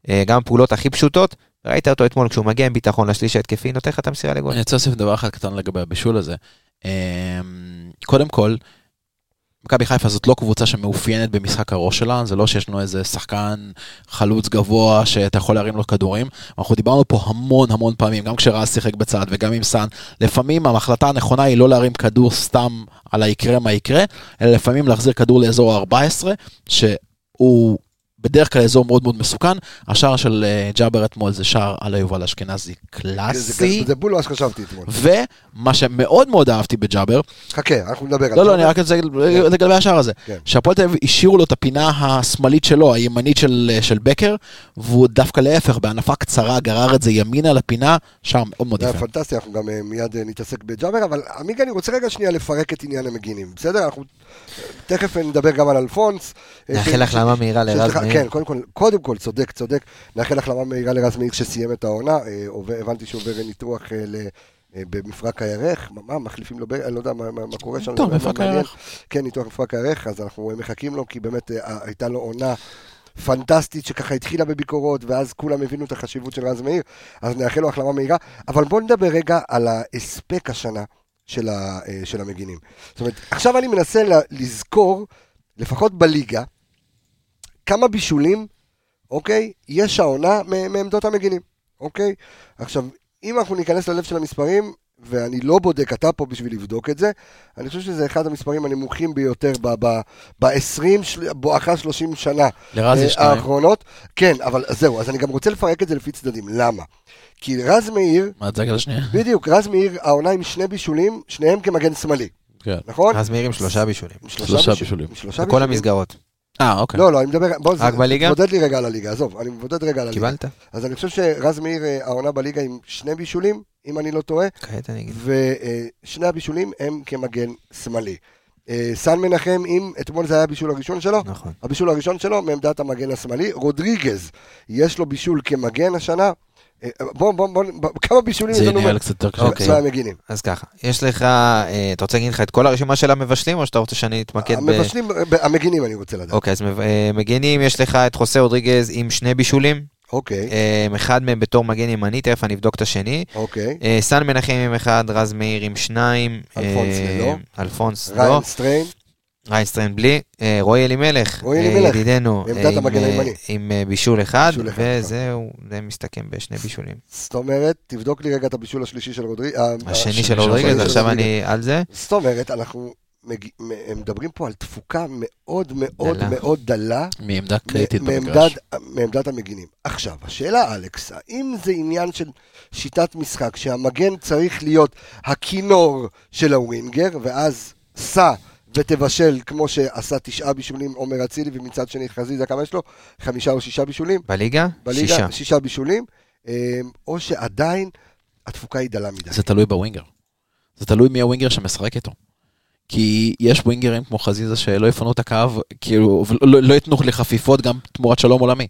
[SPEAKER 3] אה, גם הפעולות הכי פשוטות, ראית אותו אתמול כשהוא מגיע עם ביטחון לשליש ההתקפי, נותן לך את המסירה לגול.
[SPEAKER 4] אני רוצה להוסיף דבר אחד קטן לגבי הבישול הזה. אמ, קודם כל, מכבי חיפה זאת לא קבוצה שמאופיינת במשחק הראש שלה, זה לא שיש לנו איזה שחקן חלוץ גבוה שאתה יכול להרים לו כדורים. אנחנו דיברנו פה המון המון פעמים, גם כשרז שיחק בצד וגם עם סאן, לפעמים ההחלטה הנכונה היא לא להרים כדור סתם על היקרה מה יקרה, אלא לפעמים להחזיר כדור לאזור ה-14, שהוא בדרך כלל אזור מאוד מאוד מסוכן. השער של אה, ג'אבר אתמול זה שער על היובל אשכנזי
[SPEAKER 1] זה-
[SPEAKER 4] קלאסי.
[SPEAKER 1] זה בול מה שחשבתי אתמול.
[SPEAKER 4] ומה שמאוד מאוד אהבתי בג'אבר,
[SPEAKER 1] חכה, אנחנו נדבר על
[SPEAKER 4] לא, לא,
[SPEAKER 1] זה.
[SPEAKER 4] אני רק רוצה לגבי השער הזה.
[SPEAKER 1] כן.
[SPEAKER 4] שהפועל תל אביב השאירו לו את הפינה השמאלית שלו, הימנית של, של בקר, והוא דווקא להפך, בהנפה קצרה גרר את זה ימינה לפינה, שער מאוד מאוד
[SPEAKER 1] זה היה
[SPEAKER 4] יפה.
[SPEAKER 1] פנטסטי, אנחנו גם אה, מיד אה, נתעסק בג'אבר, אבל עמיגה, אני רוצה רגע שנייה לפרק את עניין המגינים, בסדר? אנחנו תכף נדבר גם על אלפונס. אה,
[SPEAKER 3] נאחל החלמה מהירה לרז
[SPEAKER 1] כן, קודם כל, קודם כל, צודק, צודק. נאחל החלמה מהירה לרז מאיר שסיים את העונה. אה, הבנתי שהוא עובר ניתוח אה, ל... אה, במפרק הירך, מה, מחליפים לו, אני לא יודע מה, מה, מה קורה שם.
[SPEAKER 4] טוב,
[SPEAKER 1] זה
[SPEAKER 4] מפרק. הירך.
[SPEAKER 1] כן, ניתוח מפרק הירך, אז אנחנו מחכים לו, כי באמת הייתה לו עונה פנטסטית שככה התחילה בביקורות, ואז כולם הבינו את החשיבות של רז מאיר, אז נאחל לו החלמה מהירה. אבל בואו נדבר רגע על ההספק השנה של, ה, של המגינים. זאת אומרת, עכשיו אני מנסה לזכור, לפחות בליגה, כמה בישולים, אוקיי, יש העונה מ- מעמדות המגינים, אוקיי? עכשיו, אם אנחנו ניכנס ללב של המספרים, ואני לא בודק, אתה פה בשביל לבדוק את זה, אני חושב שזה אחד המספרים הנמוכים ביותר ב-20, בואכה 30 שנה
[SPEAKER 4] לרז
[SPEAKER 1] אה,
[SPEAKER 4] יש שניים.
[SPEAKER 1] האחרונות. כן, אבל זהו, אז אני גם רוצה לפרק את זה לפי צדדים. למה? כי רז מאיר,
[SPEAKER 4] מה, תזג על השנייה?
[SPEAKER 1] בדיוק, רז מאיר, העונה עם שני בישולים, שניהם כמגן שמאלי,
[SPEAKER 4] כן.
[SPEAKER 1] נכון?
[SPEAKER 3] רז מאיר עם שלושה בישולים.
[SPEAKER 4] שלושה
[SPEAKER 1] בישול-
[SPEAKER 4] בישולים.
[SPEAKER 1] עם שלושה
[SPEAKER 3] בכל
[SPEAKER 1] בישולים.
[SPEAKER 3] המסגרות.
[SPEAKER 4] אה, אוקיי.
[SPEAKER 1] לא, לא, אני מדבר, בוא,
[SPEAKER 3] רק בליגה?
[SPEAKER 1] תבודד לי רגע על הליגה, עזוב, אני מבודד רגע על הליגה.
[SPEAKER 3] קיבלת?
[SPEAKER 1] אז אני חושב שרז מאיר, אה, העונה בליגה עם שני בישולים, אם אני לא טועה,
[SPEAKER 3] כעת אני אגיד.
[SPEAKER 1] ושני הבישולים הם כמגן שמאלי. אה, סאן מנחם, אם אתמול זה היה הבישול הראשון שלו,
[SPEAKER 3] נכון.
[SPEAKER 1] הבישול הראשון שלו מעמדת המגן השמאלי. רודריגז, יש לו בישול כמגן השנה. בוא, בוא, בוא, בוא, כמה בישולים
[SPEAKER 4] זה
[SPEAKER 1] יש לנו
[SPEAKER 4] נראה
[SPEAKER 1] מה-
[SPEAKER 4] לי קצת יותר קשה.
[SPEAKER 3] אוקיי.
[SPEAKER 1] מהמגינים?
[SPEAKER 3] אז ככה, יש לך, אה, אתה רוצה להגיד לך את כל הרשימה של המבשלים, או שאתה רוצה שאני אתמקד ב...
[SPEAKER 1] המבשלים, המגינים אני רוצה לדעת.
[SPEAKER 3] אוקיי, אז מב- אה, מגנים, יש לך את חוסה רודריגז עם שני בישולים,
[SPEAKER 1] אוקיי,
[SPEAKER 3] אה, אחד מהם בתור מגן ימני, תכף אני אבדוק את השני.
[SPEAKER 1] אוקיי.
[SPEAKER 3] אה, סאן מנחם עם אחד, רז מאיר עם שניים.
[SPEAKER 1] אלפונס
[SPEAKER 3] אה,
[SPEAKER 1] ללא.
[SPEAKER 3] אלפונס לא.
[SPEAKER 1] ריינסטריין,
[SPEAKER 3] ריינסטריין בלי. אה, רועי אלימלך.
[SPEAKER 1] רועי
[SPEAKER 3] אה, ידידנו. אה, עם, בישול אחד, וזהו, זה מסתכם בשני בישולים.
[SPEAKER 1] זאת אומרת, תבדוק לי רגע את הבישול השלישי של רודריגז.
[SPEAKER 3] השני של רודריגז. עכשיו אני על זה.
[SPEAKER 1] זאת אומרת, אנחנו מדברים פה על תפוקה מאוד מאוד. מאוד דלה
[SPEAKER 4] מעמדה קריטית במגרש.
[SPEAKER 1] מעמדת המגינים. עכשיו, השאלה, אלכס, האם זה עניין של שיטת משחק, שהמגן צריך להיות הכינור של הווינגר, ואז סע ותבשל, כמו שעשה תשעה בישולים עומר אצילי, ומצד שני חזיזה, כמה יש לו? חמישה או שישה בישולים?
[SPEAKER 3] בליגה?
[SPEAKER 1] בליגה,
[SPEAKER 3] שישה.
[SPEAKER 1] שישה בישולים, אה, או שעדיין התפוקה היא דלה מדי.
[SPEAKER 4] זה תלוי בווינגר. זה תלוי מי הווינגר שמשחק איתו. כי יש ווינגרים כמו חזיזה שלא יפנו את הקו, כאילו, לא ייתנו לחפיפות גם תמורת שלום עולמי.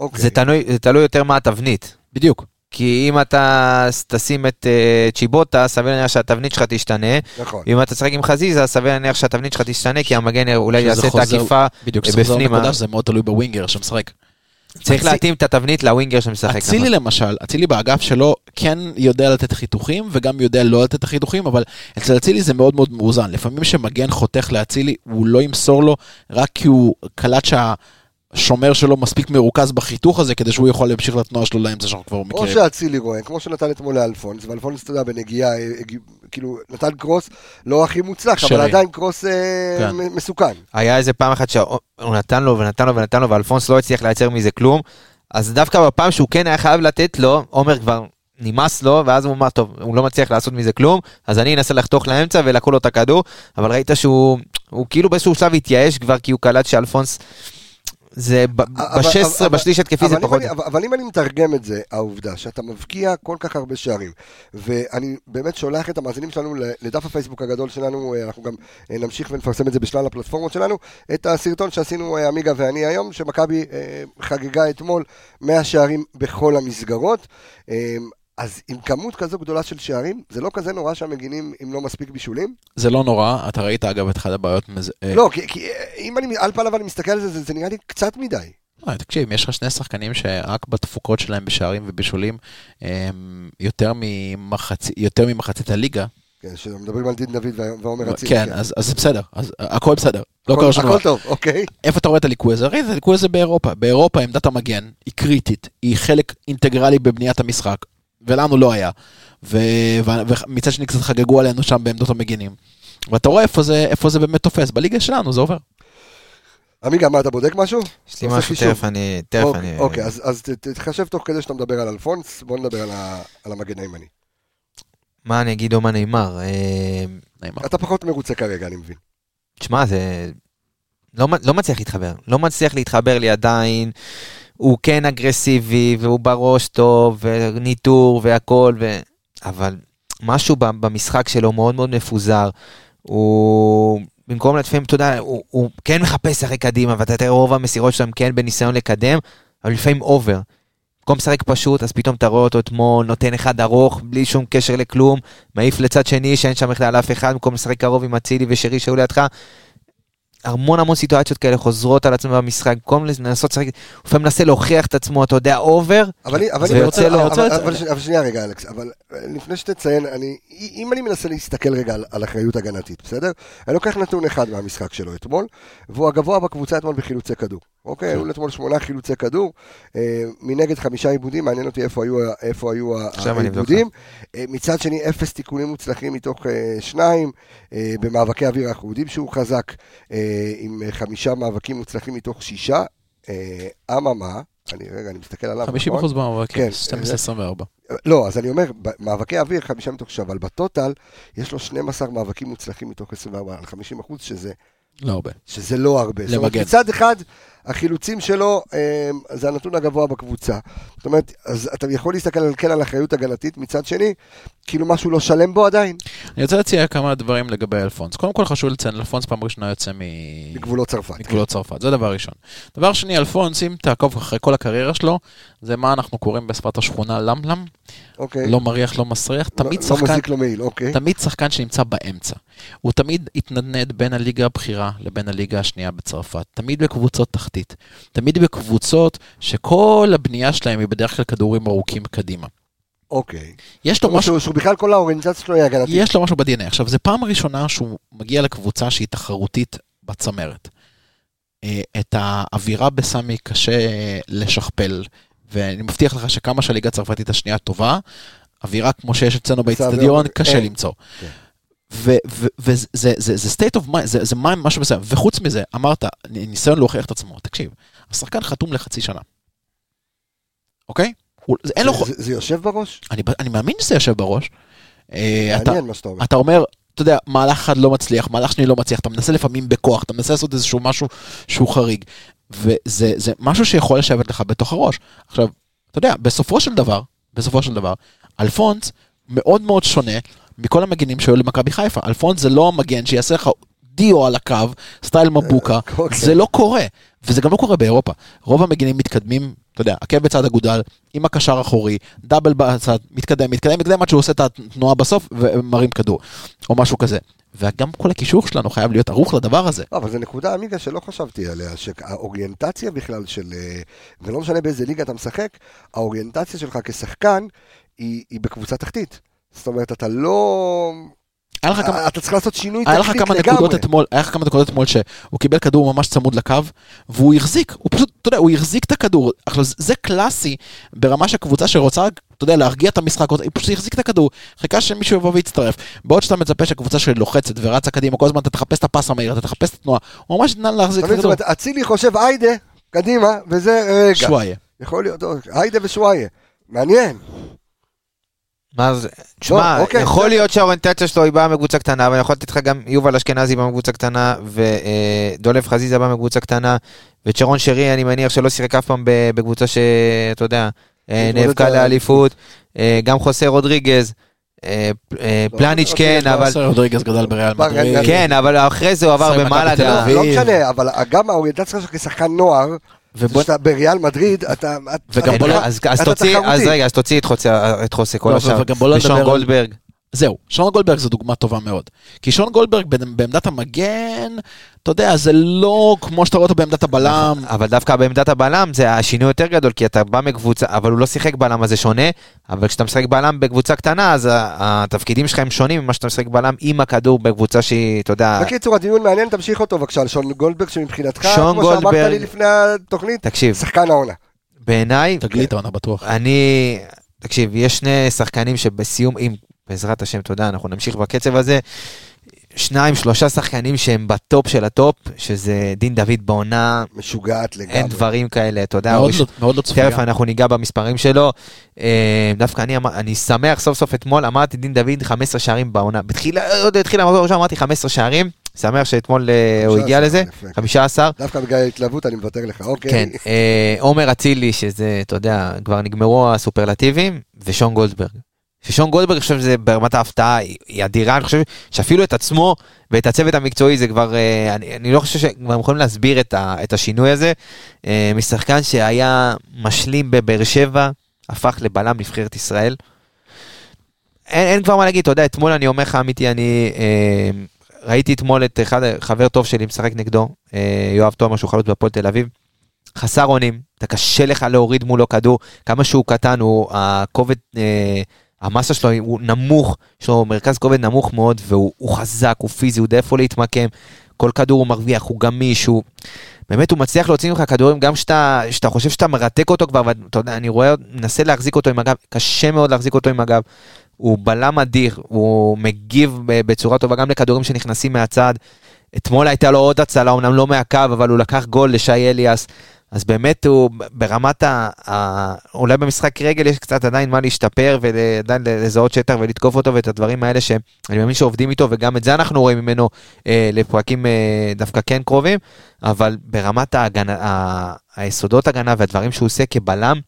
[SPEAKER 1] אוקיי.
[SPEAKER 3] זה תלוי, זה תלוי יותר מה התבנית.
[SPEAKER 4] בדיוק.
[SPEAKER 3] כי אם אתה תשים את אה, צ'יבוטה, סביר להניח שהתבנית שלך תשתנה.
[SPEAKER 1] נכון.
[SPEAKER 3] אם אתה תשחק עם חזיזה, סביר להניח שהתבנית שלך תשתנה, כי המגן אולי יעשה את העקיפה.
[SPEAKER 4] בדיוק,
[SPEAKER 3] אה,
[SPEAKER 4] שזה חוזר
[SPEAKER 3] בפנים,
[SPEAKER 4] לנקודה
[SPEAKER 3] אה?
[SPEAKER 4] שזה מאוד תלוי בווינגר שמשחק.
[SPEAKER 3] צריך
[SPEAKER 4] אצי-
[SPEAKER 3] להתאים את התבנית לווינגר שמשחק.
[SPEAKER 4] אצילי
[SPEAKER 3] נכון.
[SPEAKER 4] למשל, אצילי באגף שלו כן יודע לתת חיתוכים וגם יודע לא לתת את החיתוכים, אבל אצל אצילי זה מאוד מאוד מאוזן. לפעמים כשמגן חותך לאצילי, הוא לא ימסור לו רק כי הוא קלט שהשומר שלו מספיק מרוכז בחיתוך הזה כדי שהוא יכול להמשיך לתנועה שלו לאמצע שאנחנו כבר
[SPEAKER 1] או
[SPEAKER 4] מכירים.
[SPEAKER 1] שאצילי רואה, כמו שנתן אתמול לאלפונס, ואלפונס, אתה יודע, בנגיעה, אה, הגיע- כאילו, נתן קרוס לא הכי מוצלח, אבל
[SPEAKER 4] שרי.
[SPEAKER 1] עדיין קרוס אה,
[SPEAKER 4] כן.
[SPEAKER 1] מסוכן.
[SPEAKER 3] היה איזה פעם אחת שהוא נתן לו ונתן לו ונתן לו, ואלפונס לא הצליח לייצר מזה כלום. אז דווקא בפעם שהוא כן היה חייב לתת לו, עומר כבר נמאס לו, ואז הוא אמר, טוב, הוא לא מצליח לעשות מזה כלום, אז אני אנסה לחתוך לאמצע ולקחו לו את הכדור, אבל ראית שהוא הוא כאילו באיזשהו שלב התייאש כבר, כי הוא קלט שאלפונס, זה ב-
[SPEAKER 1] אבל-
[SPEAKER 3] ב-16,
[SPEAKER 1] אבל-
[SPEAKER 3] בשליש התקפי זה פחות.
[SPEAKER 1] אני- אבל- אבל אם אני מתרגם את זה, העובדה שאתה מבקיע כל כך הרבה שערים, ואני באמת שולח את המאזינים שלנו לדף הפייסבוק הגדול שלנו, אה, אנחנו גם אה, נמשיך ונפרסם את זה בשלל הפלטפורמות שלנו, את הסרטון שעשינו אה, עמיגה ואני היום, שמכבי חגגה אתמול 100 שערים בכל המסגרות. אז עם כמות כזו גדולה של שערים, זה לא כזה נורא שהמגינים עם לא מספיק בישולים?
[SPEAKER 4] זה לא נורא, אתה ראית אגב את אחת הבעיות מזה. אה,
[SPEAKER 1] לא, כי, כי אה, אם אני על פניו אני מסתכל על זה, זה, זה נראה לי קצת מדי.
[SPEAKER 4] אה, תקשיב, יש לך שני שחקנים שרק בתפוקות שלהם בשערים ובישולים יותר ממחצי- יותר ממחצית הליגה.
[SPEAKER 1] כן, שמדברים על דין דוד ועומר אצילי.
[SPEAKER 4] כן, אז אז זה בסדר, אז הכל בסדר. לא קרה שום דבר.
[SPEAKER 1] הכל טוב, אוקיי.
[SPEAKER 4] איפה אתה רואה את הליקוי הזה? ראית את הליקוי הזה באירופה. באירופה עמדת המגן היא קריטית, היא חלק אינטגרלי בבניית המשחק, ולנו לא היה. ומצד שני קצת חגגו עלינו שם בעמדות המגינים. ואתה רואה איפה זה, איפה זה באמת תופס. בליגה שלנו זה עובר.
[SPEAKER 1] עמיגה, מה אתה בודק משהו?
[SPEAKER 3] יש לי משהו. תכף אני... תכף
[SPEAKER 1] אוקיי,
[SPEAKER 3] אני...
[SPEAKER 1] אוקיי, אז תתחשב תוך כדי שאתה מדבר על אלפונס, בוא נדבר על ה- על המגן הימני.
[SPEAKER 3] מה אני אגיד או מה נאמר? אה,
[SPEAKER 4] נעימה.
[SPEAKER 1] אתה פחות מרוצה כרגע, אני מבין.
[SPEAKER 3] תשמע, זה... לא, לא מצליח להתחבר. לא מצליח להתחבר לי עדיין. הוא כן אגרסיבי, והוא בראש טוב, וניטור והכל, ו... אבל משהו במשחק שלו מאוד מאוד מפוזר. הוא... במקום לפעמים, אתה יודע, הוא, הוא כן מחפש לשחק קדימה, ואתה תראה רוב המסירות שלהם כן בניסיון לקדם, אבל לפעמים over. במקום לשחק פשוט, אז פתאום אתה רואה אותו אתמול, נותן אחד ארוך, בלי שום קשר לכלום, מעיף לצד שני, שאין שם בכלל אף אחד, במקום לשחק קרוב עם אצילי ושרי שהיו לידך. המון המון סיטואציות כאלה חוזרות על עצמן במשחק, במקום לנסות לשחק, לפעמים מנסה להוכיח את עצמו, אתה יודע, אובר,
[SPEAKER 1] אבל אני-
[SPEAKER 3] לו-
[SPEAKER 1] אבל- שנייה רגע, אלכס, אבל לפני שתציין, אני, אם אני מנסה להסתכל רגע על- על אחריות הגנתית, בסדר? אני לוקח נתון אחד מהמשחק שלו אתמול, והוא הגבוה בקבוצה אתמול בחילוצי כדור. אוקיי, היו לו אתמול שמונה חילוצי כדור, אה, מנגד חמישה עיבודים, מעניין אותי איפה היו איפה היו העיבודים. אה, מצד שני, אפס תיקונים מוצלחים מתוך אה, שניים, במאבקי אוויר אנחנו יודעים שהוא חזק, עם חמישה מאבקים מוצלחים מתוך שישה. אממה, אני רגע, אני מסתכל עליו.
[SPEAKER 4] 50
[SPEAKER 1] נכון?
[SPEAKER 4] אחוז במאבק,
[SPEAKER 1] כן.
[SPEAKER 4] 12-24.
[SPEAKER 1] לא, אז אני אומר, מאבקי אוויר, חמישה מתוך שווה, אבל בטוטל, יש לו 12 מאבקים מוצלחים מתוך 24 על 50 אחוז, שזה,
[SPEAKER 4] לא הרבה.
[SPEAKER 1] שזה לא הרבה. זאת אומרת,
[SPEAKER 4] למגן.
[SPEAKER 1] מצד אחד, החילוצים שלו, אה, זה הנתון הגבוה בקבוצה. זאת אומרת, אז אתה יכול להסתכל על, כן על אחריות הגנתית, מצד שני, כאילו משהו לא שלם בו עדיין,
[SPEAKER 4] אני רוצה להציע כמה דברים לגבי אלפונס. קודם כל חשוב לציין, אלפונס פעם ראשונה יוצא מ...
[SPEAKER 1] בגבולות צרפת.
[SPEAKER 4] מגבולות צרפת, זה דבר ראשון. דבר שני, אלפונס, אם תעקוב אחרי כל הקריירה שלו, זה מה אנחנו קוראים בשפת השכונה למלם,
[SPEAKER 1] אוקיי.
[SPEAKER 4] לא מריח, לא מסריח, תמיד
[SPEAKER 1] לא,
[SPEAKER 4] שחקן,
[SPEAKER 1] לא מזיק לו מעיל, אוקיי.
[SPEAKER 4] תמיד שחקן שנמצא באמצע. הוא תמיד התנדנד בין הליגה הבכירה לבין הליגה השנייה בצרפת. תמיד בקבוצות תחתית. תמיד בקבוצות שכל הבנייה שלהם היא בדרך כלל כדורים ארוכים קדימה.
[SPEAKER 1] אוקיי.
[SPEAKER 4] יש לו משהו...
[SPEAKER 1] שהוא, בכלל כל האוריינטציה שלו היא הגנתית.
[SPEAKER 4] יש לו משהו ב-DNA. עכשיו, זו פעם ראשונה שהוא מגיע לקבוצה שהיא תחרותית בצמרת. אה, את האווירה בסמי קשה אה, לשכפל, ואני מבטיח לך שכמה שהליגה הצרפתית השנייה טובה, אווירה כמו שיש אצלנו באיצטדיון. קשה למצוא.
[SPEAKER 1] כן.
[SPEAKER 4] וזה זה, זה, זה state of mind, זה, זה mind, משהו מסוים. וחוץ מזה, אמרת, ניסיון להוכיח את עצמו. תקשיב, השחקן חתום לחצי שנה. אוקיי? הוא- זה- אין לו...
[SPEAKER 1] זה, זה, זה יושב בראש?
[SPEAKER 4] אני, אני מאמין שזה יושב בראש. אה, אתה,
[SPEAKER 1] מעניין מה שאתה אומר.
[SPEAKER 4] אתה אומר, אתה יודע, מהלך אחד לא מצליח, מהלך שני לא מצליח, אתה מנסה לפעמים בכוח, אתה מנסה לעשות איזשהו משהו שהוא חריג. וזה זה משהו שיכול לשבת לך בתוך הראש. עכשיו, אתה יודע, בסופו של דבר, בסופו של דבר, אלפונס מאוד מאוד שונה מכל המגנים שהיו למכבי חיפה. אלפונס זה לא המגן שיעשה לך דיו על הקו, סטייל מבוקה,
[SPEAKER 1] אוקיי.
[SPEAKER 4] זה לא קורה. וזה גם לא קורה באירופה. רוב המגנים מתקדמים, אתה יודע, עקב בצד אגודל, עם הקשר האחורי, דאבל בצד, מתקדם, מתקדם, מתקדם עד שהוא עושה את התנועה בסוף ומרים כדור, או משהו כזה. וגם כל הקישור שלנו חייב להיות ערוך לדבר הזה.
[SPEAKER 1] לא, אבל זו נקודה, עמיגה, שלא חשבתי עליה, שהאוריינטציה בכלל של, אה, ולא משנה באיזה ליגה אתה משחק, האוריינטציה שלך כשחקן היא, היא בקבוצה תחתית. זאת אומרת, אתה לא...
[SPEAKER 4] היה לך כמה...
[SPEAKER 1] אתה צריך לעשות שינוי
[SPEAKER 4] היה לך
[SPEAKER 1] טקטית
[SPEAKER 4] כמה
[SPEAKER 1] לגמרי.
[SPEAKER 4] נקודות אתמול, היה לך כמה נקודות אתמול שהוא קיבל כדור ממש צמוד לקו, והוא החזיק, הוא פשוט, אתה יודע, הוא החזיק את הכדור. עכשיו, זה קלאסי ברמה של קבוצה שרוצה, אתה יודע, להרגיע את המשחק, היא פשוט החזיק את הכדור, חיכה שמישהו יבוא ויצטרף. בעוד שאתה מצפה שהקבוצה שלי לוחצת ורצה קדימה, כל הזמן אתה תחפש את הפס המהיר, אתה תחפש את התנועה, הוא ממש נתן להחזיק
[SPEAKER 1] אתה
[SPEAKER 4] את הכדור.
[SPEAKER 1] אצילי חושב היידה, קדימה, וזה רגע.
[SPEAKER 4] שוואיה.
[SPEAKER 1] יכול להיות, היידה ושוואיה. מעניין.
[SPEAKER 3] מה זה, תשמע,
[SPEAKER 1] אוקיי,
[SPEAKER 3] יכול
[SPEAKER 1] בסדר.
[SPEAKER 3] להיות שהאוריינטציה שלו היא באה מקבוצה קטנה, אבל אני יכול לתת לך גם יובל אשכנזי בא מקבוצה קטנה, ודולב חזיזה בא מקבוצה קטנה, וצ'רון שרי, אני מניח שלא שיחק אף פעם ב- בקבוצה שאתה יודע, אה, נאבקה לאליפות, אה, גם חוסה רודריגז, אה, אה,
[SPEAKER 1] לא,
[SPEAKER 3] פלניץ'
[SPEAKER 1] לא,
[SPEAKER 3] כן,
[SPEAKER 1] לא,
[SPEAKER 3] אבל...
[SPEAKER 4] רודריגז גדל בריאל מדריד.
[SPEAKER 3] כן, אבל אחרי זה הוא עבר במלאגה.
[SPEAKER 4] אביב.
[SPEAKER 1] לא משנה, אבל גם האוריינטציה שלך כשחקן נוער,
[SPEAKER 4] ובוא-
[SPEAKER 1] שאתה בריאל מדריד, אתה...
[SPEAKER 4] וגם
[SPEAKER 1] אתה-
[SPEAKER 4] בוא לא-
[SPEAKER 3] אז אז
[SPEAKER 1] אתה
[SPEAKER 3] תוציא, אז
[SPEAKER 1] תחרותי.
[SPEAKER 3] רגע, אז תוציא את חוסה- את חוסה כל
[SPEAKER 4] לא,
[SPEAKER 3] השאר.
[SPEAKER 4] וגם בוא לא
[SPEAKER 3] ושון גולדברג.
[SPEAKER 4] זהו, שון גולדברג זו דוגמה טובה מאוד. כי שון גולדברג בעמדת המגן, אתה יודע, זה לא כמו שאתה רואה אותו בעמדת הבלם.
[SPEAKER 3] אבל דווקא בעמדת הבלם זה השינוי יותר גדול, כי אתה בא מקבוצה, אבל הוא לא שיחק בלם אז זה שונה, אבל כשאתה משחק בלם בקבוצה קטנה, אז התפקידים שלך הם שונים ממה שאתה משחק בלם עם הכדור בקבוצה שהיא, אתה יודע,
[SPEAKER 1] בקיצור, הדיון מעניין, תמשיך אותו בבקשה על שון גולדברג, שמבחינתך, כמו שאמרת לי לפני התוכנית,
[SPEAKER 3] תקשיב,
[SPEAKER 1] שחקן העונה.
[SPEAKER 3] בעיניי,
[SPEAKER 4] תגלית העונה בטוח.
[SPEAKER 3] אני, תקשיב, יש שני שחקנים שבסיום, אם בעזרת השם, אתה יודע, אנחנו נמשיך בקצב הזה, שניים, שלושה שחקנים שהם בטופ של הטופ, שזה דין דוד בעונה,
[SPEAKER 1] משוגעת לגמרי.
[SPEAKER 3] אין דברים כאלה, אתה יודע,
[SPEAKER 4] מאוד
[SPEAKER 3] יש-
[SPEAKER 4] לא- מאוד לא צפויה.
[SPEAKER 3] תכף אנחנו ניגע במספרים שלו. אה, דווקא אני, אני שמח סוף סוף אתמול, אמרתי דין דוד 15 שערים בעונה. בתחילה, עוד התחילה, במקום הראשון אמרתי 15 שערים, שמח שאתמול אה, הוא
[SPEAKER 1] 15,
[SPEAKER 3] הגיע לזה,
[SPEAKER 1] יפה.
[SPEAKER 3] 15.
[SPEAKER 1] דווקא בגלל ההתלהבות אני מוותר לך, אוקיי.
[SPEAKER 3] כן, אה, עומר אצילי, שזה, אתה יודע, כבר נגמרו הסופרלטיבים, ושון גולדברג. ששון גולדברג, אני חושב שזה ברמת ההפתעה, היא אדירה, אני חושב שאפילו את עצמו ואת הצוות המקצועי זה כבר, אה, אני, אני לא חושב שכבר הם יכולים להסביר את, ה, את השינוי הזה. אה, משחקן שהיה משלים בבאר שבע, הפך לבלם נבחרת ישראל. אין, אין כבר מה להגיד, אתה יודע, אתמול אני אומר לך אמיתי, אני אה, ראיתי אתמול את אחד, חבר טוב שלי משחק נגדו, אה, יואב תומר, שהוא חלוץ בהפועל תל אביב. חסר אונים, אתה קשה לך להוריד מולו כדור, כמה שהוא קטן, הוא הכובד, אה, המסה שלו הוא נמוך, יש לו מרכז כובד נמוך מאוד, והוא הוא חזק, הוא פיזי, הוא יודע איפה להתמקם, כל כדור הוא מרוויח, הוא גמיש, הוא... באמת הוא מצליח להוציא ממך כדורים גם שאתה, שאתה חושב שאתה מרתק אותו כבר, ואתה יודע, אני רואה, מנסה להחזיק אותו עם הגב, קשה מאוד להחזיק אותו עם הגב. הוא בלם אדיר, הוא מגיב בצורה טובה גם לכדורים שנכנסים מהצד. אתמול הייתה לו עוד הצלה, אמנם לא מהקו, אבל הוא לקח גול לשי אליאס. אז באמת הוא ברמת ה... ה... אולי במשחק רגל יש קצת עדיין מה להשתפר ועדיין לזהות שטח ולתקוף אותו ואת הדברים האלה שאני מאמין שעובדים איתו וגם את זה אנחנו רואים ממנו אה, לפרקים אה, דווקא כן קרובים, אבל ברמת ההגנה, ה... היסודות הגנה והדברים שהוא עושה כבלם,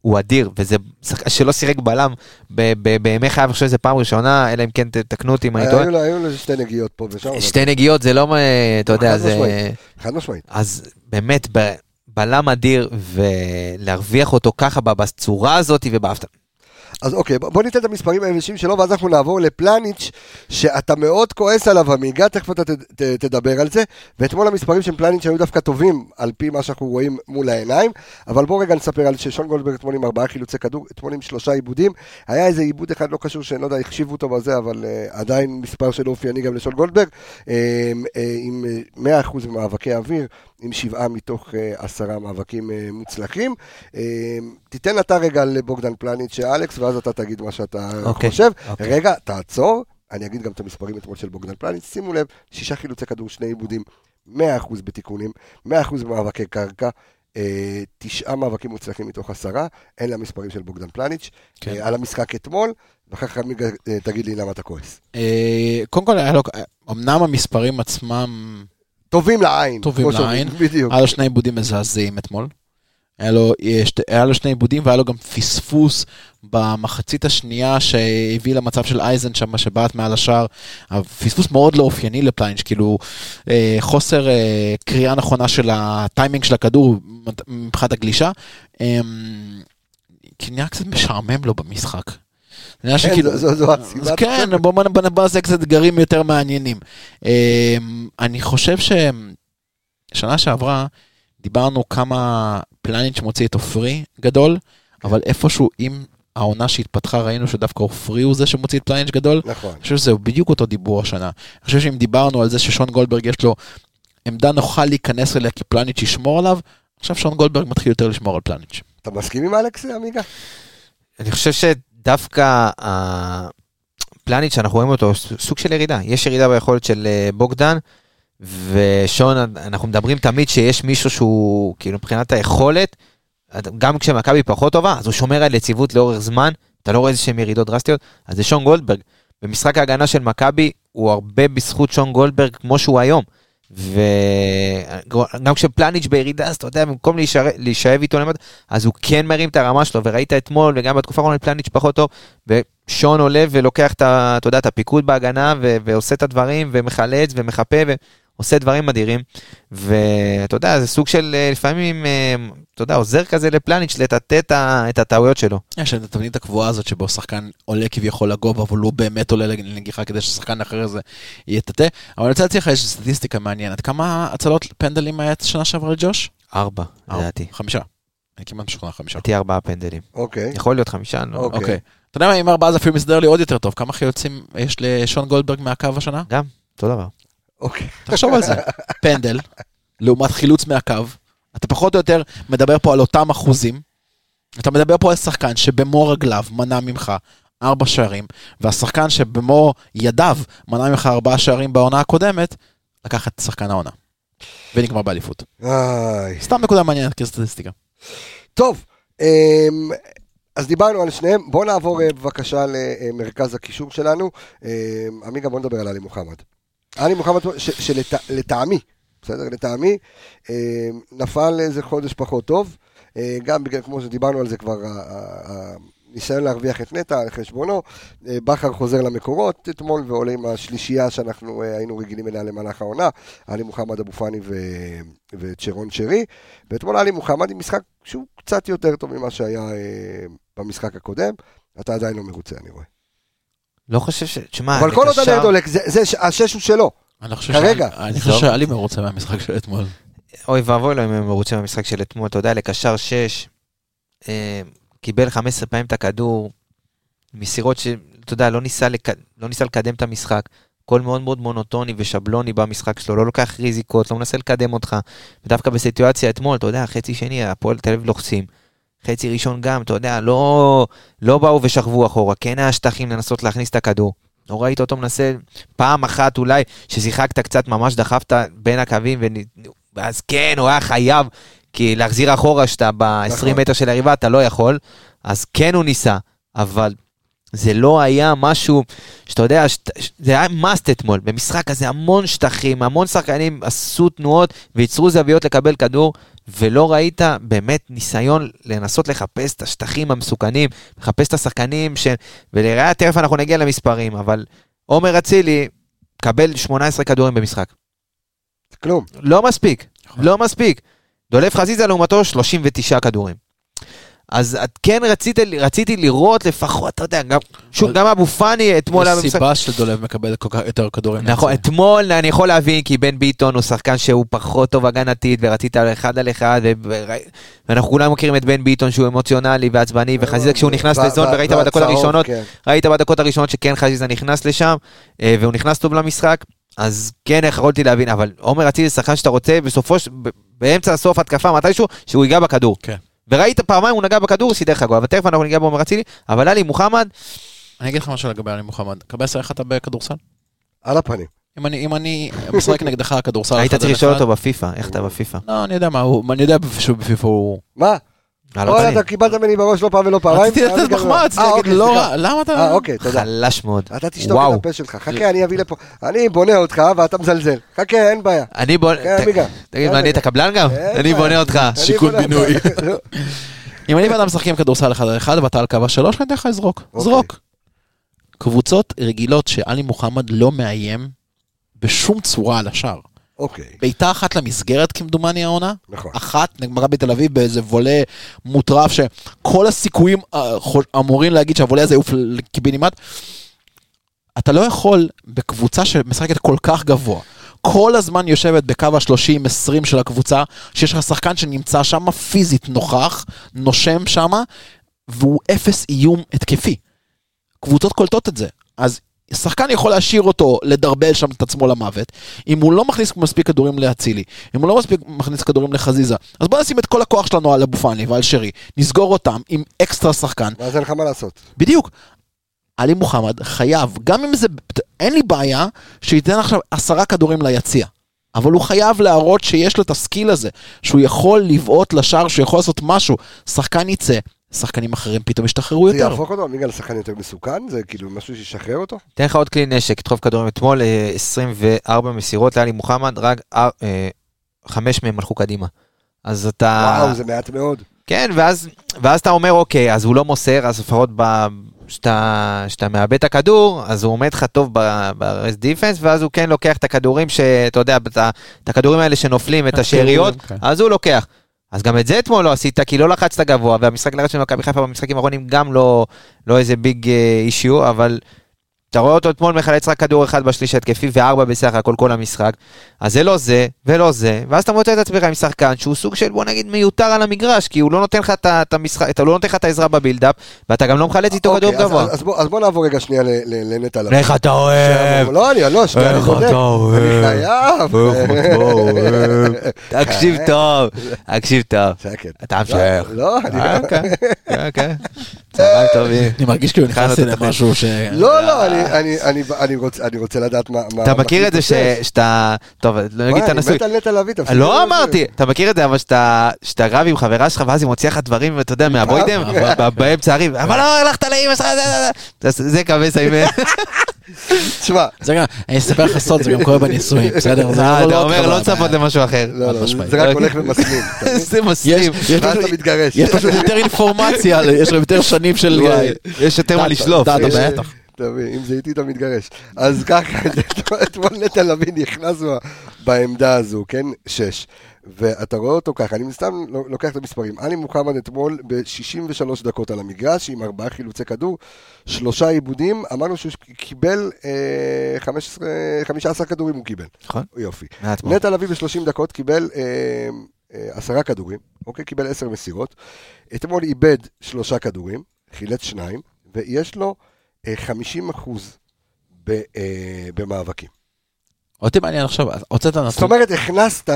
[SPEAKER 3] הוא אדיר, וזה שחקן שלא שיחק בלם בימי חייו, אני חושב שזו פעם ראשונה, אלא אם כן תתקנו אותי אם אני טועה.
[SPEAKER 1] היו לו- שתי נגיעות פה ושם. אבל-
[SPEAKER 3] שתי נגיעות זה לא, אה, אתה יודע, זה...
[SPEAKER 1] חד משמעית.
[SPEAKER 3] אז באמת, בלם אדיר, ולהרוויח אותו ככה בצורה הזאת ובהפתעה.
[SPEAKER 1] אז אוקיי, בוא בוא ניתן את המספרים היבשים שלו, ואז אנחנו נעבור לפלניץ', שאתה מאוד כועס עליו, עמיגה, תכף אתה ת- ת- תדבר על זה, ואתמול המספרים של פלניץ' היו דווקא טובים, על פי מה שאנחנו רואים מול העיניים, אבל בואו רגע נספר על ששון גולדברג אתמול עם ארבעה חילוצי כדור, אתמול עם שלושה עיבודים, היה איזה עיבוד אחד לא קשור, שאני לא יודע, החשיבו אותו בזה, אבל uh, עדיין מספר שלא אופייני גם לשון גולדברג, uh, uh, עם uh, 100% במאבקי אוויר, עם שבעה מתוך uh, עשרה מאבקים uh, מוצלחים. Uh, תיתן אתה רגע לבוגדן פלניץ', אלכס, ואז אתה תגיד מה שאתה
[SPEAKER 3] אוקיי,
[SPEAKER 1] חושב.
[SPEAKER 3] אוקיי.
[SPEAKER 1] רגע, תעצור, אני אגיד גם את המספרים אתמול של בוגדן פלניץ', שימו לב, שישה חילוצי כדור, שני עיבודים, 100% בתיקונים, 100% במאבקי קרקע, אה, תשעה מאבקים מוצלחים מתוך עשרה, אלה המספרים של בוגדן פלניץ',
[SPEAKER 4] כן.
[SPEAKER 1] אה, על המשחק אתמול, ואחר כך אה, תגיד לי למה אתה כועס.
[SPEAKER 4] אה, קודם כל, לו, אמנם המספרים עצמם,
[SPEAKER 1] טובים לעין.
[SPEAKER 4] טובים לעין. [LAUGHS]
[SPEAKER 1] בדיוק.
[SPEAKER 4] היה לו שני עיבודים מזעזעים אתמול. היה לו, יש- היה לו שני עיבודים והיה לו גם פספוס במחצית השנייה שהביא למצב של אייזן שם שבעט מעל השער. הפספוס מאוד לא אופייני לפליינש, כאילו אה, חוסר אה, קריאה נכונה של הטיימינג של הכדור מבחינת הגלישה. אה, כי נהיה קצת משעמם לו במשחק. נראה
[SPEAKER 1] כן,
[SPEAKER 4] שכאילו,
[SPEAKER 1] זו- הסיבה.
[SPEAKER 4] אז כן, בוא בוא- בוא בוא נעשה קצת אתגרים יותר מעניינים. אה, אני חושב ששנה שעברה דיברנו כמה פלניץ' מוציא את עופרי גדול, אבל איפשהו עם העונה שהתפתחה ראינו שדווקא עופרי הוא זה שמוציא את פלניץ' גדול.
[SPEAKER 1] נכון.
[SPEAKER 4] אני חושב שזה בדיוק אותו דיבור השנה. אני חושב שאם דיברנו על זה ששון גולדברג יש לו עמדה נוחה להיכנס אליה כי פלניץ' ישמור עליו, עכשיו שון גולדברג מתחיל יותר לשמור על פלניץ'.
[SPEAKER 1] אתה מסכים עם אלכס, עמיגה?
[SPEAKER 3] אני חושב שדווקא הפלניץ' שאנחנו רואים אותו סוג של ירידה, יש ירידה ביכולת של אה, בוגדן, ושון, אנחנו מדברים תמיד שיש מישהו שהוא, כאילו מבחינת היכולת, גם כשמכבי פחות טובה, אז הוא שומר על יציבות לאורך זמן, אתה לא רואה איזה שהם ירידות דרסטיות, אז זה שון גולדברג. במשחק ההגנה של מכבי, הוא הרבה בזכות שון גולדברג כמו שהוא היום. וגם כשפלניץ' בירידה, אז אתה יודע, במקום להישאב איתו למטה, אז הוא כן מרים את הרמה שלו, וראית אתמול, וגם בתקופה האחרונה פלניץ' פחות טוב, ושון עולה ולוקח את, אתה יודע, את הפיקוד בהגנה, ו- ועושה את הדברים, ומחלץ, ומחפה, ועושה דברים אדירים. ואתה יודע, זה סוג של, אה, לפעמים, אה, אתה יודע, עוזר כזה לפלניץ' לטאטא את את הטעויות שלו.
[SPEAKER 4] יש את התבנית הקבועה הזאת שבו שחקן עולה כביכול לגובה, אבל הוא באמת עולה לנגיחה כדי ששחקן אחר הזה יטאטא. אבל אני רוצה להציע לך איזושהי סטטיסטיקה מעניינת. כמה הצלות פנדלים היה שנה שעברה לג'וש?
[SPEAKER 3] ארבע, לדעתי.
[SPEAKER 4] חמישה. אני כמעט משוכנע חמישה.
[SPEAKER 3] לדעתי ארבעה פנדלים.
[SPEAKER 1] אוקיי.
[SPEAKER 3] יכול להיות חמישה, לא...
[SPEAKER 1] אוקיי.
[SPEAKER 4] אתה יודע מה, אם ארבעה זה אפילו מסדר לי עוד יותר טוב. כמה חילוצים יש לשון גולדברג מהקו השנה?
[SPEAKER 3] גם, אותו דבר.
[SPEAKER 1] אוקיי.
[SPEAKER 4] תחשוב על זה. פנדל, לעומת חילוץ מהקו. אתה פחות או יותר מדבר פה על אותם אחוזים. אתה מדבר פה על שחקן שבמו רגליו מנע ממך ארבע שערים, והשחקן שבמו ידיו מנע ממך ארבעה שערים בעונה הקודמת, לקח את שחקן העונה. ונגמר באליפות. סתם נקודה מעניינת כסטטיסטיקה.
[SPEAKER 1] טוב, אמ, אז דיברנו על שניהם, בואו נעבור אה, בבקשה למרכז הקישור שלנו. אמ, עמיגה, בוא נדבר על עלי מוחמד. עלי מוחמד, שלטעמי, בסדר? לטעמי, אמ, נפל איזה חודש פחות טוב, אה, גם בגלל, כמו שדיברנו על זה כבר, הניסיון להרוויח את נטע על חשבונו. אה, בכר חוזר למקורות אתמול ועולה עם השלישייה שאנחנו אה, היינו רגילים אליה למהלך העונה, עלי מוחמד אבו פאני וצ'רון שרי. ואתמול עלי מוחמד עם משחק שהוא קצת יותר טוב ממה שהיה אה, במשחק הקודם. אתה עדיין לא מרוצה, אני רואה.
[SPEAKER 3] לא חושב ש... תשמע,
[SPEAKER 1] אבל כל עוד הנר דולק, זה- זה ש- השש הוא שלו.
[SPEAKER 4] אני חושב
[SPEAKER 1] כרגע.
[SPEAKER 4] אני חושב. שאלי מרוצה מהמשחק של אתמול.
[SPEAKER 3] אוי ואבוי לו אם הם מרוצים מהמשחק של אתמול, אתה יודע, לקשר 6, אה, קיבל 15 פעמים את הכדור, מסירות שאתה יודע, לא ניסה, לק... לא ניסה לקדם את המשחק, הכל מאוד מאוד מונוטוני ושבלוני במשחק שלו, לא לוקח ריזיקות, לא מנסה לקדם אותך, ודווקא בסיטואציה אתמול, אתה יודע, חצי שני, הפועל תל אביב לוחצים, חצי ראשון גם, אתה יודע, לא, לא באו ושכבו אחורה, כן היה שטחים לנסות להכניס את הכדור. לא ראית אותו מנסה פעם אחת אולי, ששיחקת קצת, ממש דחפת בין הקווים, ונ... ואז כן, הוא היה חייב, כי להחזיר אחורה שאתה ב-20
[SPEAKER 1] נכון.
[SPEAKER 3] מטר של היריבה, אתה לא יכול, אז כן הוא ניסה, אבל זה לא היה משהו, שאתה יודע, שת, זה היה מאסט אתמול, במשחק הזה המון שטחים, המון שחקנים עשו תנועות וייצרו זוויות לקבל כדור, ולא ראית באמת ניסיון לנסות לחפש את השטחים המסוכנים, לחפש את השחקנים, ש... ולראיה, תכף אנחנו נגיע למספרים, אבל עומר אצילי, קבל 18 כדורים במשחק.
[SPEAKER 1] כלום.
[SPEAKER 3] לא מספיק,
[SPEAKER 4] נכון.
[SPEAKER 3] לא מספיק. דולף חזיזה לעומתו 39 כדורים. אז את כן רצית, רציתי לראות לפחות, אתה יודע, גם, שוב, גם אבו פאני אתמול
[SPEAKER 4] יש
[SPEAKER 3] במשחק.
[SPEAKER 4] סיבה שדולב מקבל כל כך יותר כדורים.
[SPEAKER 3] נכון. אתמול אני יכול להבין כי בן ביטון הוא שחקן שהוא פחות טוב הגנתית ורצית על אחד על אחד ואנחנו כולם מכירים את בן ביטון שהוא אמוציונלי ועצבני וחזיזה כשהוא נכנס לזון וראית בדקות הראשונות
[SPEAKER 1] כן.
[SPEAKER 3] ראית בדקות הראשונות שכן חזיזה נכנס לשם, אה, והוא נכנס טוב למשחק, אז כן יכולתי להבין, אבל עומר אצילי זה שחקן שאתה רוצה בסופו באמצע הסוף התקפה מתישהו, שהוא ייגע בכדור.
[SPEAKER 4] כן.
[SPEAKER 3] וראית פעמיים הוא נגע בכדור, סידר לך גול, אבל תכף אנחנו ניגע בעומר אצילי, אבל עלי מוחמד,
[SPEAKER 4] אני אגיד לך משהו לגבי עלי מוחמד. קבסה, איך אתה בכדורסל?
[SPEAKER 1] על הפנים.
[SPEAKER 4] אם אני, אם אני משחק נגדך כדורסל
[SPEAKER 3] היית צריך לשאול אותו בפיפא, איך אתה בפיפא?
[SPEAKER 4] לא, אני יודע מה אני יודע שהוא בפיפ"א הוא...
[SPEAKER 1] מה? וואלה. אתה קיבלת ממני בראש לא פעם ולא פעמיים.
[SPEAKER 4] רציתי לתת מחמאה, רציתי
[SPEAKER 1] אה,
[SPEAKER 4] להגיד
[SPEAKER 1] אוקיי,
[SPEAKER 4] לא. רע, למה אתה...
[SPEAKER 1] אה, אוקיי, תודה.
[SPEAKER 3] חלש מאוד.
[SPEAKER 1] אתה תשתוק. את הפה שלך. חכה, אני אביא לפה. אני בונה אותך ואתה מזלזל. חכה, אין בעיה.
[SPEAKER 3] אני
[SPEAKER 1] עמיגה.
[SPEAKER 3] תגיד, מה, אני את הקבלן גם? אני. בונה אותך.
[SPEAKER 4] שיכון
[SPEAKER 1] בונה
[SPEAKER 4] בינוי.
[SPEAKER 1] אותך.
[SPEAKER 4] אם אני ואתה משחקים כדורסל אחד על אחד ואתה על קו השלוש, אני אתן לך לזרוק.
[SPEAKER 1] אוקיי.
[SPEAKER 4] זרוק. קבוצות רגילות שעלי מוחמד לא מאיים בשום צורה על השער.
[SPEAKER 1] אוקיי,
[SPEAKER 4] בעיטה אחת למסגרת כמדומני העונה,
[SPEAKER 1] נכון.
[SPEAKER 4] אחת נגמרה בתל אביב באיזה וולה מוטרף שכל הסיכויים אה, אמורים להגיד שהוולה הזה יעוף קיבינימט. אתה לא יכול בקבוצה שמשחקת כל כך גבוה, כל הזמן יושבת בקו ה-30-20 של הקבוצה, שיש לך שחקן שנמצא שם פיזית נוכח, נושם שם, והוא אפס איום התקפי. קבוצות קולטות את זה. אז שחקן יכול להשאיר אותו לדרבל שם את עצמו למוות, אם הוא לא מכניס מספיק כדורים לאצילי, אם הוא לא מספיק מכניס כדורים לחזיזה, אז בוא נשים את כל הכוח שלנו על אבו פאני ועל שרי, נסגור אותם עם אקסטרה שחקן,
[SPEAKER 1] ואז אין לך מה לעשות.
[SPEAKER 4] בדיוק. עלי מוחמד חייב, גם אם זה, אין לי בעיה שייתן עכשיו עשרה כדורים ליציע. אבל הוא חייב להראות שיש לו את הסקיל הזה, שהוא יכול לבעוט לשער, שהוא יכול לעשות משהו. שחקן יצא, שחקנים אחרים פתאום ישתחררו
[SPEAKER 1] זה
[SPEAKER 4] יותר.
[SPEAKER 1] יהפוך אותו בגלל לשחקן יותר מסוכן? זה כאילו משהו שישחרר אותו?
[SPEAKER 3] תן לך עוד כלי נשק, דחוף כדורים אתמול, אה, 24 מסירות לאלי מוחמד, רק אה, אה, חמש מהם הלכו קדימה. אז אתה...
[SPEAKER 1] וואו, זה מעט מאוד.
[SPEAKER 3] כן, ואז, ואז אתה אומר, אוקיי, אז הוא לא מוסר, אז לפחות ב... שאתה, שאתה מאבד את הכדור, אז הוא עומד לך טוב ברס דיפנס, ואז הוא כן לוקח את הכדורים שאתה יודע, את הכדורים האלה שנופלים, את השאריות,
[SPEAKER 4] כן.
[SPEAKER 3] אז הוא לוקח. אז גם את זה אתמול לא עשית, כי לא לחצת גבוה, והמשחק לרדת של מכבי חיפה במשחקים האחרונים גם לא, לא איזה ביג אישיו, אבל אתה רואה אותו אתמול מחלץ רק כדור אחד בשליש התקפי וארבע בסך הכל כל המשחק. אז זה לא זה ולא זה, ואז אתה מוצא את עצמך עם שחקן שהוא סוג של בוא נגיד מיותר על המגרש, כי הוא לא נותן לך את המשחק, אתה לא נותן לך את העזרה בבילדאפ, ואתה גם לא מחלץ איתו
[SPEAKER 1] אוקיי,
[SPEAKER 3] כדור
[SPEAKER 1] אז-
[SPEAKER 3] גבוה.
[SPEAKER 1] אז- אז בוא- אז בוא נעבור רגע שנייה ל- ל- לנטע לביא.
[SPEAKER 3] איך אתה אוהב,
[SPEAKER 1] לא, אני לא, שנייה, אני
[SPEAKER 3] איך
[SPEAKER 1] צודק.
[SPEAKER 3] אתה אוהב.
[SPEAKER 1] אני חייב. [LAUGHS]
[SPEAKER 3] תקשיב טוב, תקשיב טוב.
[SPEAKER 1] שקט.
[SPEAKER 3] אתה המשך.
[SPEAKER 1] לא, אני...
[SPEAKER 3] אה, כן, כן, כן. צהריים טובים.
[SPEAKER 4] אני מרגיש כאילו נכנסתי. למשהו ש...
[SPEAKER 1] לא, לא, אני- אני- אני- אני רוצה- אני רוצה לדעת מה... מה-
[SPEAKER 3] אתה מכיר את זה. שאתה, טוב, לא נגיד אתה
[SPEAKER 1] אני
[SPEAKER 3] נשוי.
[SPEAKER 1] מת על נטע לביא, תפסיק
[SPEAKER 3] לא
[SPEAKER 1] עם זה.
[SPEAKER 3] אמרתי, אתה מכיר את זה, אבל שאתה שאתה רב עם חברה שלך ואז היא מוציאה לך דברים, אתה יודע, מהבוידם, [LAUGHS] באמצע הריב, אבל לא, הלכת לאמא שלך, זה- זה- זה- זה קווי סיימן.
[SPEAKER 1] תשמע,
[SPEAKER 4] זה גם, אני אספר לך סוד, זה גם קורה בנישואים, בסדר? זה
[SPEAKER 3] אה,
[SPEAKER 4] לא-
[SPEAKER 3] אתה
[SPEAKER 4] לא
[SPEAKER 3] אומר לא לצפות למשהו אחר.
[SPEAKER 1] לא, לא. זה רק הולך ומסלים. [LAUGHS]
[SPEAKER 3] זה מסלים.
[SPEAKER 1] ואז אתה מתגרש.
[SPEAKER 4] יש פשוט יותר אינפורמציה, יש יותר שנים של...
[SPEAKER 3] יש יותר מה לשלוף.
[SPEAKER 4] בטח.
[SPEAKER 1] אתה מבין, אם זה איתי אתה מתגרש. אז ככה, [LAUGHS] אתמול נטע לביא נכנס בעמדה הזו, כן? שש. ואתה רואה אותו ככה, אני סתם לוקח את המספרים. עלי מוחמד אתמול ב-63 דקות על המגרש, עם ארבעה חילוצי כדור, שלושה עיבודים, אמרנו שהוא קיבל אה, 15 15 כדורים הוא קיבל.
[SPEAKER 3] נכון.
[SPEAKER 1] יופי. נטע לביא ב-30 דקות קיבל אה, אה, עשרה כדורים, אוקיי? קיבל עשר מסירות. אתמול איבד שלושה כדורים, חילץ שניים, ויש לו 50 אחוז ב, אה, במאבקים.
[SPEAKER 4] אותי מעניין עכשיו, הוצאת
[SPEAKER 1] זאת
[SPEAKER 4] נתון.
[SPEAKER 1] אומרת, הכנסת,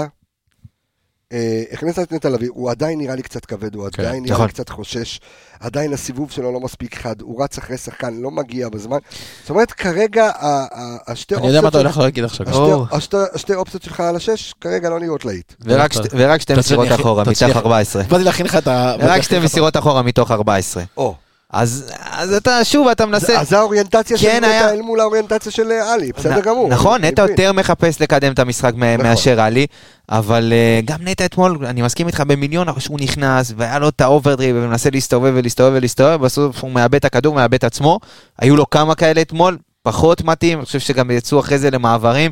[SPEAKER 1] אה, הכנסת את נטע לביא, הוא עדיין נראה לי קצת כבד, הוא
[SPEAKER 4] כן,
[SPEAKER 1] עדיין נראה
[SPEAKER 3] נכון.
[SPEAKER 1] לי קצת חושש, עדיין הסיבוב שלו לא מספיק חד, הוא רץ אחרי שחקן, לא מגיע בזמן. זאת אומרת, כרגע השתי
[SPEAKER 4] אני יודע מה אתה הולך להגיד עכשיו.
[SPEAKER 1] השתי-
[SPEAKER 3] או.
[SPEAKER 1] השתי- השתי אופציות שלך על השש, כרגע לא נראות להיט.
[SPEAKER 3] ורק שתי- ורק שתי
[SPEAKER 4] אתה
[SPEAKER 3] מסירות אחורה, מתוך
[SPEAKER 4] צריך-
[SPEAKER 3] 14.
[SPEAKER 4] באתי להכין לך את ה...
[SPEAKER 3] רק שתי מסירות אחורה מתוך 14.
[SPEAKER 1] או,
[SPEAKER 3] אז אז אתה, שוב, אתה מנסה...
[SPEAKER 1] אז זה האוריינטציה של
[SPEAKER 3] כן,
[SPEAKER 1] נטע
[SPEAKER 3] היה-
[SPEAKER 1] אל מול האוריינטציה של אה, עלי, בסדר
[SPEAKER 3] נ-
[SPEAKER 1] גמור.
[SPEAKER 3] נכון, נטע. יותר מחפש לקדם את המשחק
[SPEAKER 1] נכון.
[SPEAKER 3] מאשר עלי, אבל אה, גם נטע אתמול, אני מסכים איתך במיליון, שהוא נכנס, והיה לו את ה overdrive, ומנסה להסתובב ולהסתובב ולהסתובב, בסוף הוא מאבד את הכדור, מאבד את עצמו. היו לו כמה כאלה אתמול, פחות מתאים, אני חושב שגם יצאו אחרי זה למעברים.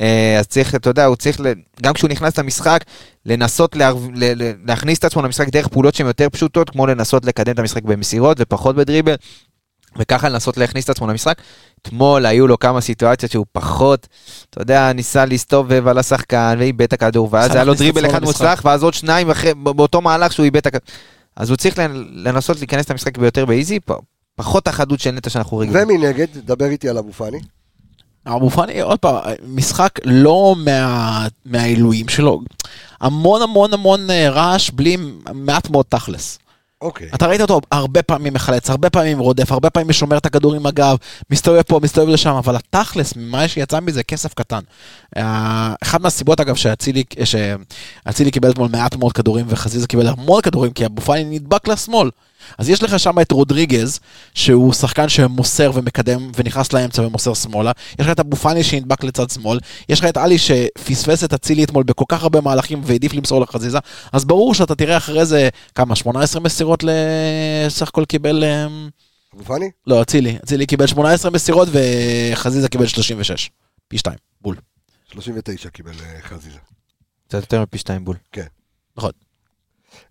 [SPEAKER 3] אה, אז צריך, אתה יודע, הוא צריך, גם כשהוא נכנס למשחק, לנסות להר- ל- ל- להכניס את עצמו למשחק דרך פעולות שהן יותר פשוטות, כמו לנסות לקדם את המשחק במסירות ופחות בדריבל, וככה לנסות להכניס את עצמו למשחק. אתמול היו לו כמה סיטואציות שהוא פחות, אתה יודע, ניסה להסתובב על השחקן ואיבד את הכדור, ואז היה לו דריבל אחד. מוצלח, ואז עוד שניים אחרי, באותו מהלך שהוא איבד את הכדור. אז הוא צריך לנ- לנסות להיכנס למשחק ביותר באיזי, פחות החדות של נטע שאנחנו רגילים.
[SPEAKER 1] ומנגד, דבר איתי על אבו פאני.
[SPEAKER 4] אבו פאני, עוד פעם, משחק לא מה- מהעילויים שלו. המון המון המון אה, רעש בלי מעט מאוד תכלס.
[SPEAKER 1] אוקיי.
[SPEAKER 4] אתה ראית אותו הרבה פעמים מחלץ, הרבה פעמים רודף, הרבה פעמים שומר את הכדור עם הגב, מסתובב פה, מסתובב לשם, אבל התכלס, מה שיצא מזה, כסף קטן. אה, אחת מהסיבות, אגב, שאצילי שאצילי קיבל אתמול מעט מאוד כדורים וחזיזה קיבל המון כדורים, כי אבו פאני נדבק לשמאל. אז יש לך שם את רודריגז, שהוא שחקן שמוסר ומקדם ונכנס לאמצע ומוסר שמאלה. יש לך את אבו פאני שנדבק לצד שמאל. יש לך את עלי שפספס את אצילי אתמול בכל כך הרבה מהלכים והעדיף למסור לחזיזה. אז ברור שאתה תראה אחרי זה, כמה, 18 מסירות לסך הכל קיבל... אמ,
[SPEAKER 1] אבו פאני?
[SPEAKER 4] לא, אצילי. אצילי קיבל 18 מסירות וחזיזה קיבל 36. פי 2, בול.
[SPEAKER 1] 39 קיבל אה, חזיזה.
[SPEAKER 3] קצת יותר מפי שתיים בול.
[SPEAKER 4] נכון.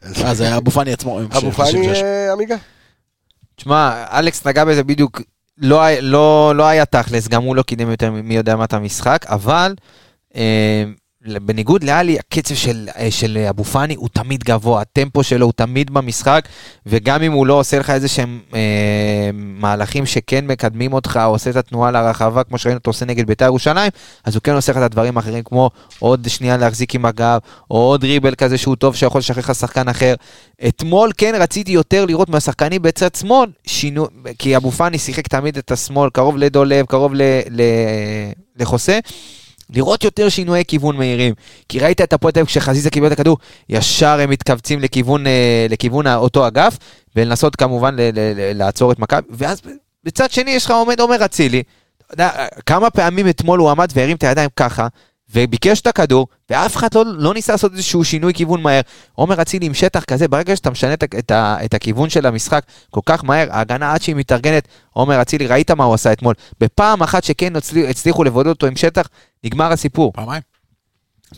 [SPEAKER 1] אז-
[SPEAKER 4] אז היה אבו פאני עצמו
[SPEAKER 1] אבו
[SPEAKER 4] 36.
[SPEAKER 1] פאני, אה, עמיגה?
[SPEAKER 3] תשמע, אלכס נגע בזה בדיוק, לא, היה- לא, לא היה תכלס, גם הוא לא קידם יותר מי יודע מה את המשחק, אבל אה, בניגוד לאלי, הקצב של, אה, של אבו פאני הוא תמיד גבוה, הטמפו שלו הוא תמיד במשחק, וגם אם הוא לא עושה לך איזה שהם אה, מהלכים שכן מקדמים אותך, או עושה את התנועה לרחבה, כמו שראינו אותו עושה נגד בית"ר ירושלים, אז הוא כן עושה לך את הדברים האחרים, כמו עוד שנייה להחזיק עם הגב, או עוד דריבל כזה שהוא טוב, שיכול לשחרר לך שחקן אחר. אתמול כן רציתי יותר לראות מהשחקנים בצד שמאל, שינו, כי אבו פאני שיחק תמיד את השמאל, קרוב לדולב, קרוב ל, ל, לחוסה. לראות יותר שינויי כיוון מהירים. כי ראית את הפועל תל אביב כשחזיזה קיבל את הכדור, ישר הם מתכווצים לכיוון, אה, לכיוון אותו אגף, ולנסות כמובן ל- ל- ל- לעצור את מכבי. ואז בצד שני יש לך עומד עומר אצילי, כמה פעמים אתמול הוא עמד והרים את הידיים ככה, וביקש את הכדור, ואף אחד לא, לא ניסה לעשות איזשהו שינוי כיוון מהר. עומר אצילי עם שטח כזה, ברגע שאתה משנה את, את, את הכיוון של המשחק כל כך מהר, ההגנה עד שהיא מתארגנת, עומר אצילי, ראית מה הוא עשה אתמול. בפעם אחת שכן הצליח, הצליחו לבודד אותו עם שטח, נגמר הסיפור.
[SPEAKER 4] פעמיים.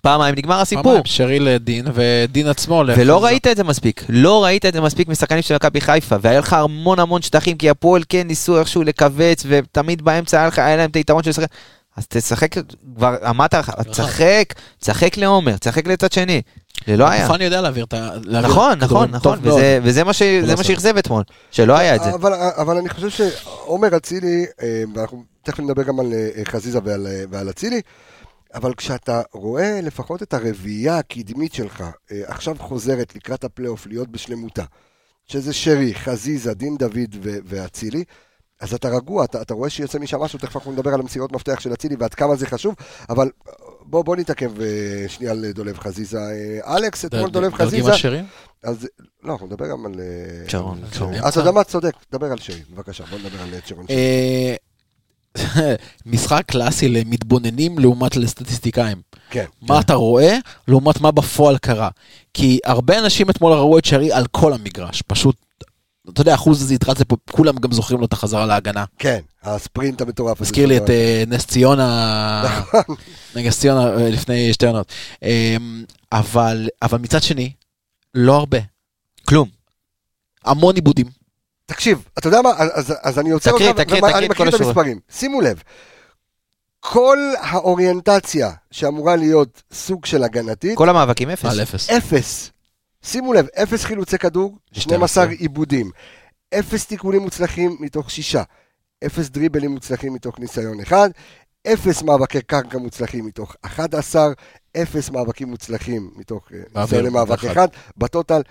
[SPEAKER 3] פעמיים נגמר הסיפור.
[SPEAKER 4] פעמיים, שרי לדין, ודין עצמו.
[SPEAKER 3] ולא
[SPEAKER 4] לחזיזה.
[SPEAKER 3] ראית את זה מספיק, לא ראית את זה מספיק משחקנים של מכבי חיפה, והיה לך המון המון שטחים, כי הפועל כן ניסו איכשהו לכווץ, ותמיד באמצע היה לך, היה להם את היתרון של לשחק. אז תשחק, כבר אמרת לך, תשחק, תשחק לעומר, תשחק לצד שני. זה לא היה.
[SPEAKER 4] פאני יודע להעביר את ה...
[SPEAKER 3] נכון, נכון, נכון. וזה- וזה מה ש- זה
[SPEAKER 4] לא
[SPEAKER 3] מה. שאכזב אתמול, שלא היה את זה.
[SPEAKER 1] אבל, אבל אני חושב שעומר אצילי, אה, ואנחנו תכף נדבר גם על אה, חזיזה ועל, אה, ועל אצילי, אבל כשאתה רואה לפחות את הרביעייה הקדמית שלך, עכשיו חוזרת לקראת הפלייאוף להיות בשלמותה, שזה שרי, חזיזה, דין דוד ו- ואצילי, אז אתה רגוע, אתה, אתה רואה שיוצא משם משהו, תכף אנחנו נדבר על המסירות מפתח של אצילי ועד כמה זה חשוב, אבל בוא, בוא נתעכב אה, שנייה על דולב חזיזה. אה, אלכס, אתמול דולב
[SPEAKER 4] דרגים
[SPEAKER 1] חזיזה,
[SPEAKER 4] על שירים?
[SPEAKER 1] אז לא, אנחנו נדבר גם על... אה,
[SPEAKER 3] שרון,
[SPEAKER 1] על-
[SPEAKER 3] שרון.
[SPEAKER 1] אתה יודע מה, צודק, דבר על שרי, בבקשה, בוא נדבר על שרון. [LAUGHS]
[SPEAKER 4] משחק קלאסי למתבוננים לעומת לסטטיסטיקאים.
[SPEAKER 1] כן.
[SPEAKER 4] מה אתה רואה לעומת מה בפועל קרה. כי הרבה אנשים אתמול ראו את שרי על כל המגרש, פשוט, אתה יודע, אחוז הזה יתרת זה פה, כולם גם זוכרים לו את החזרה להגנה.
[SPEAKER 1] כן, הספרינט המטורף.
[SPEAKER 4] מזכיר לי. את אה, נס ציונה, [LAUGHS] נס ציונה אה, לפני שתי עונות. אה, אבל, אבל מצד שני, לא הרבה.
[SPEAKER 3] כלום.
[SPEAKER 4] המון עיבודים.
[SPEAKER 1] תקשיב, אתה יודע מה, אז, אז אני עוצר אותך,
[SPEAKER 3] תקריא,
[SPEAKER 1] ואני
[SPEAKER 3] תקריא את.
[SPEAKER 1] המספרים. שימו לב, כל האוריינטציה שאמורה להיות סוג של הגנתית,
[SPEAKER 3] כל המאבקים אפס.
[SPEAKER 4] על אפס.
[SPEAKER 1] אפס. שימו לב, אפס חילוצי כדור, 12 עיבודים, אפס תיקונים מוצלחים מתוך שישה, אפס דריבלים מוצלחים מתוך ניסיון אחד, אפס מאבקי קרקע מוצלחים מתוך 11, אפס מאבקים מוצלחים מתוך אה,
[SPEAKER 4] באוויר,
[SPEAKER 1] ניסיון למאבק
[SPEAKER 4] אחד.
[SPEAKER 1] בטוטל,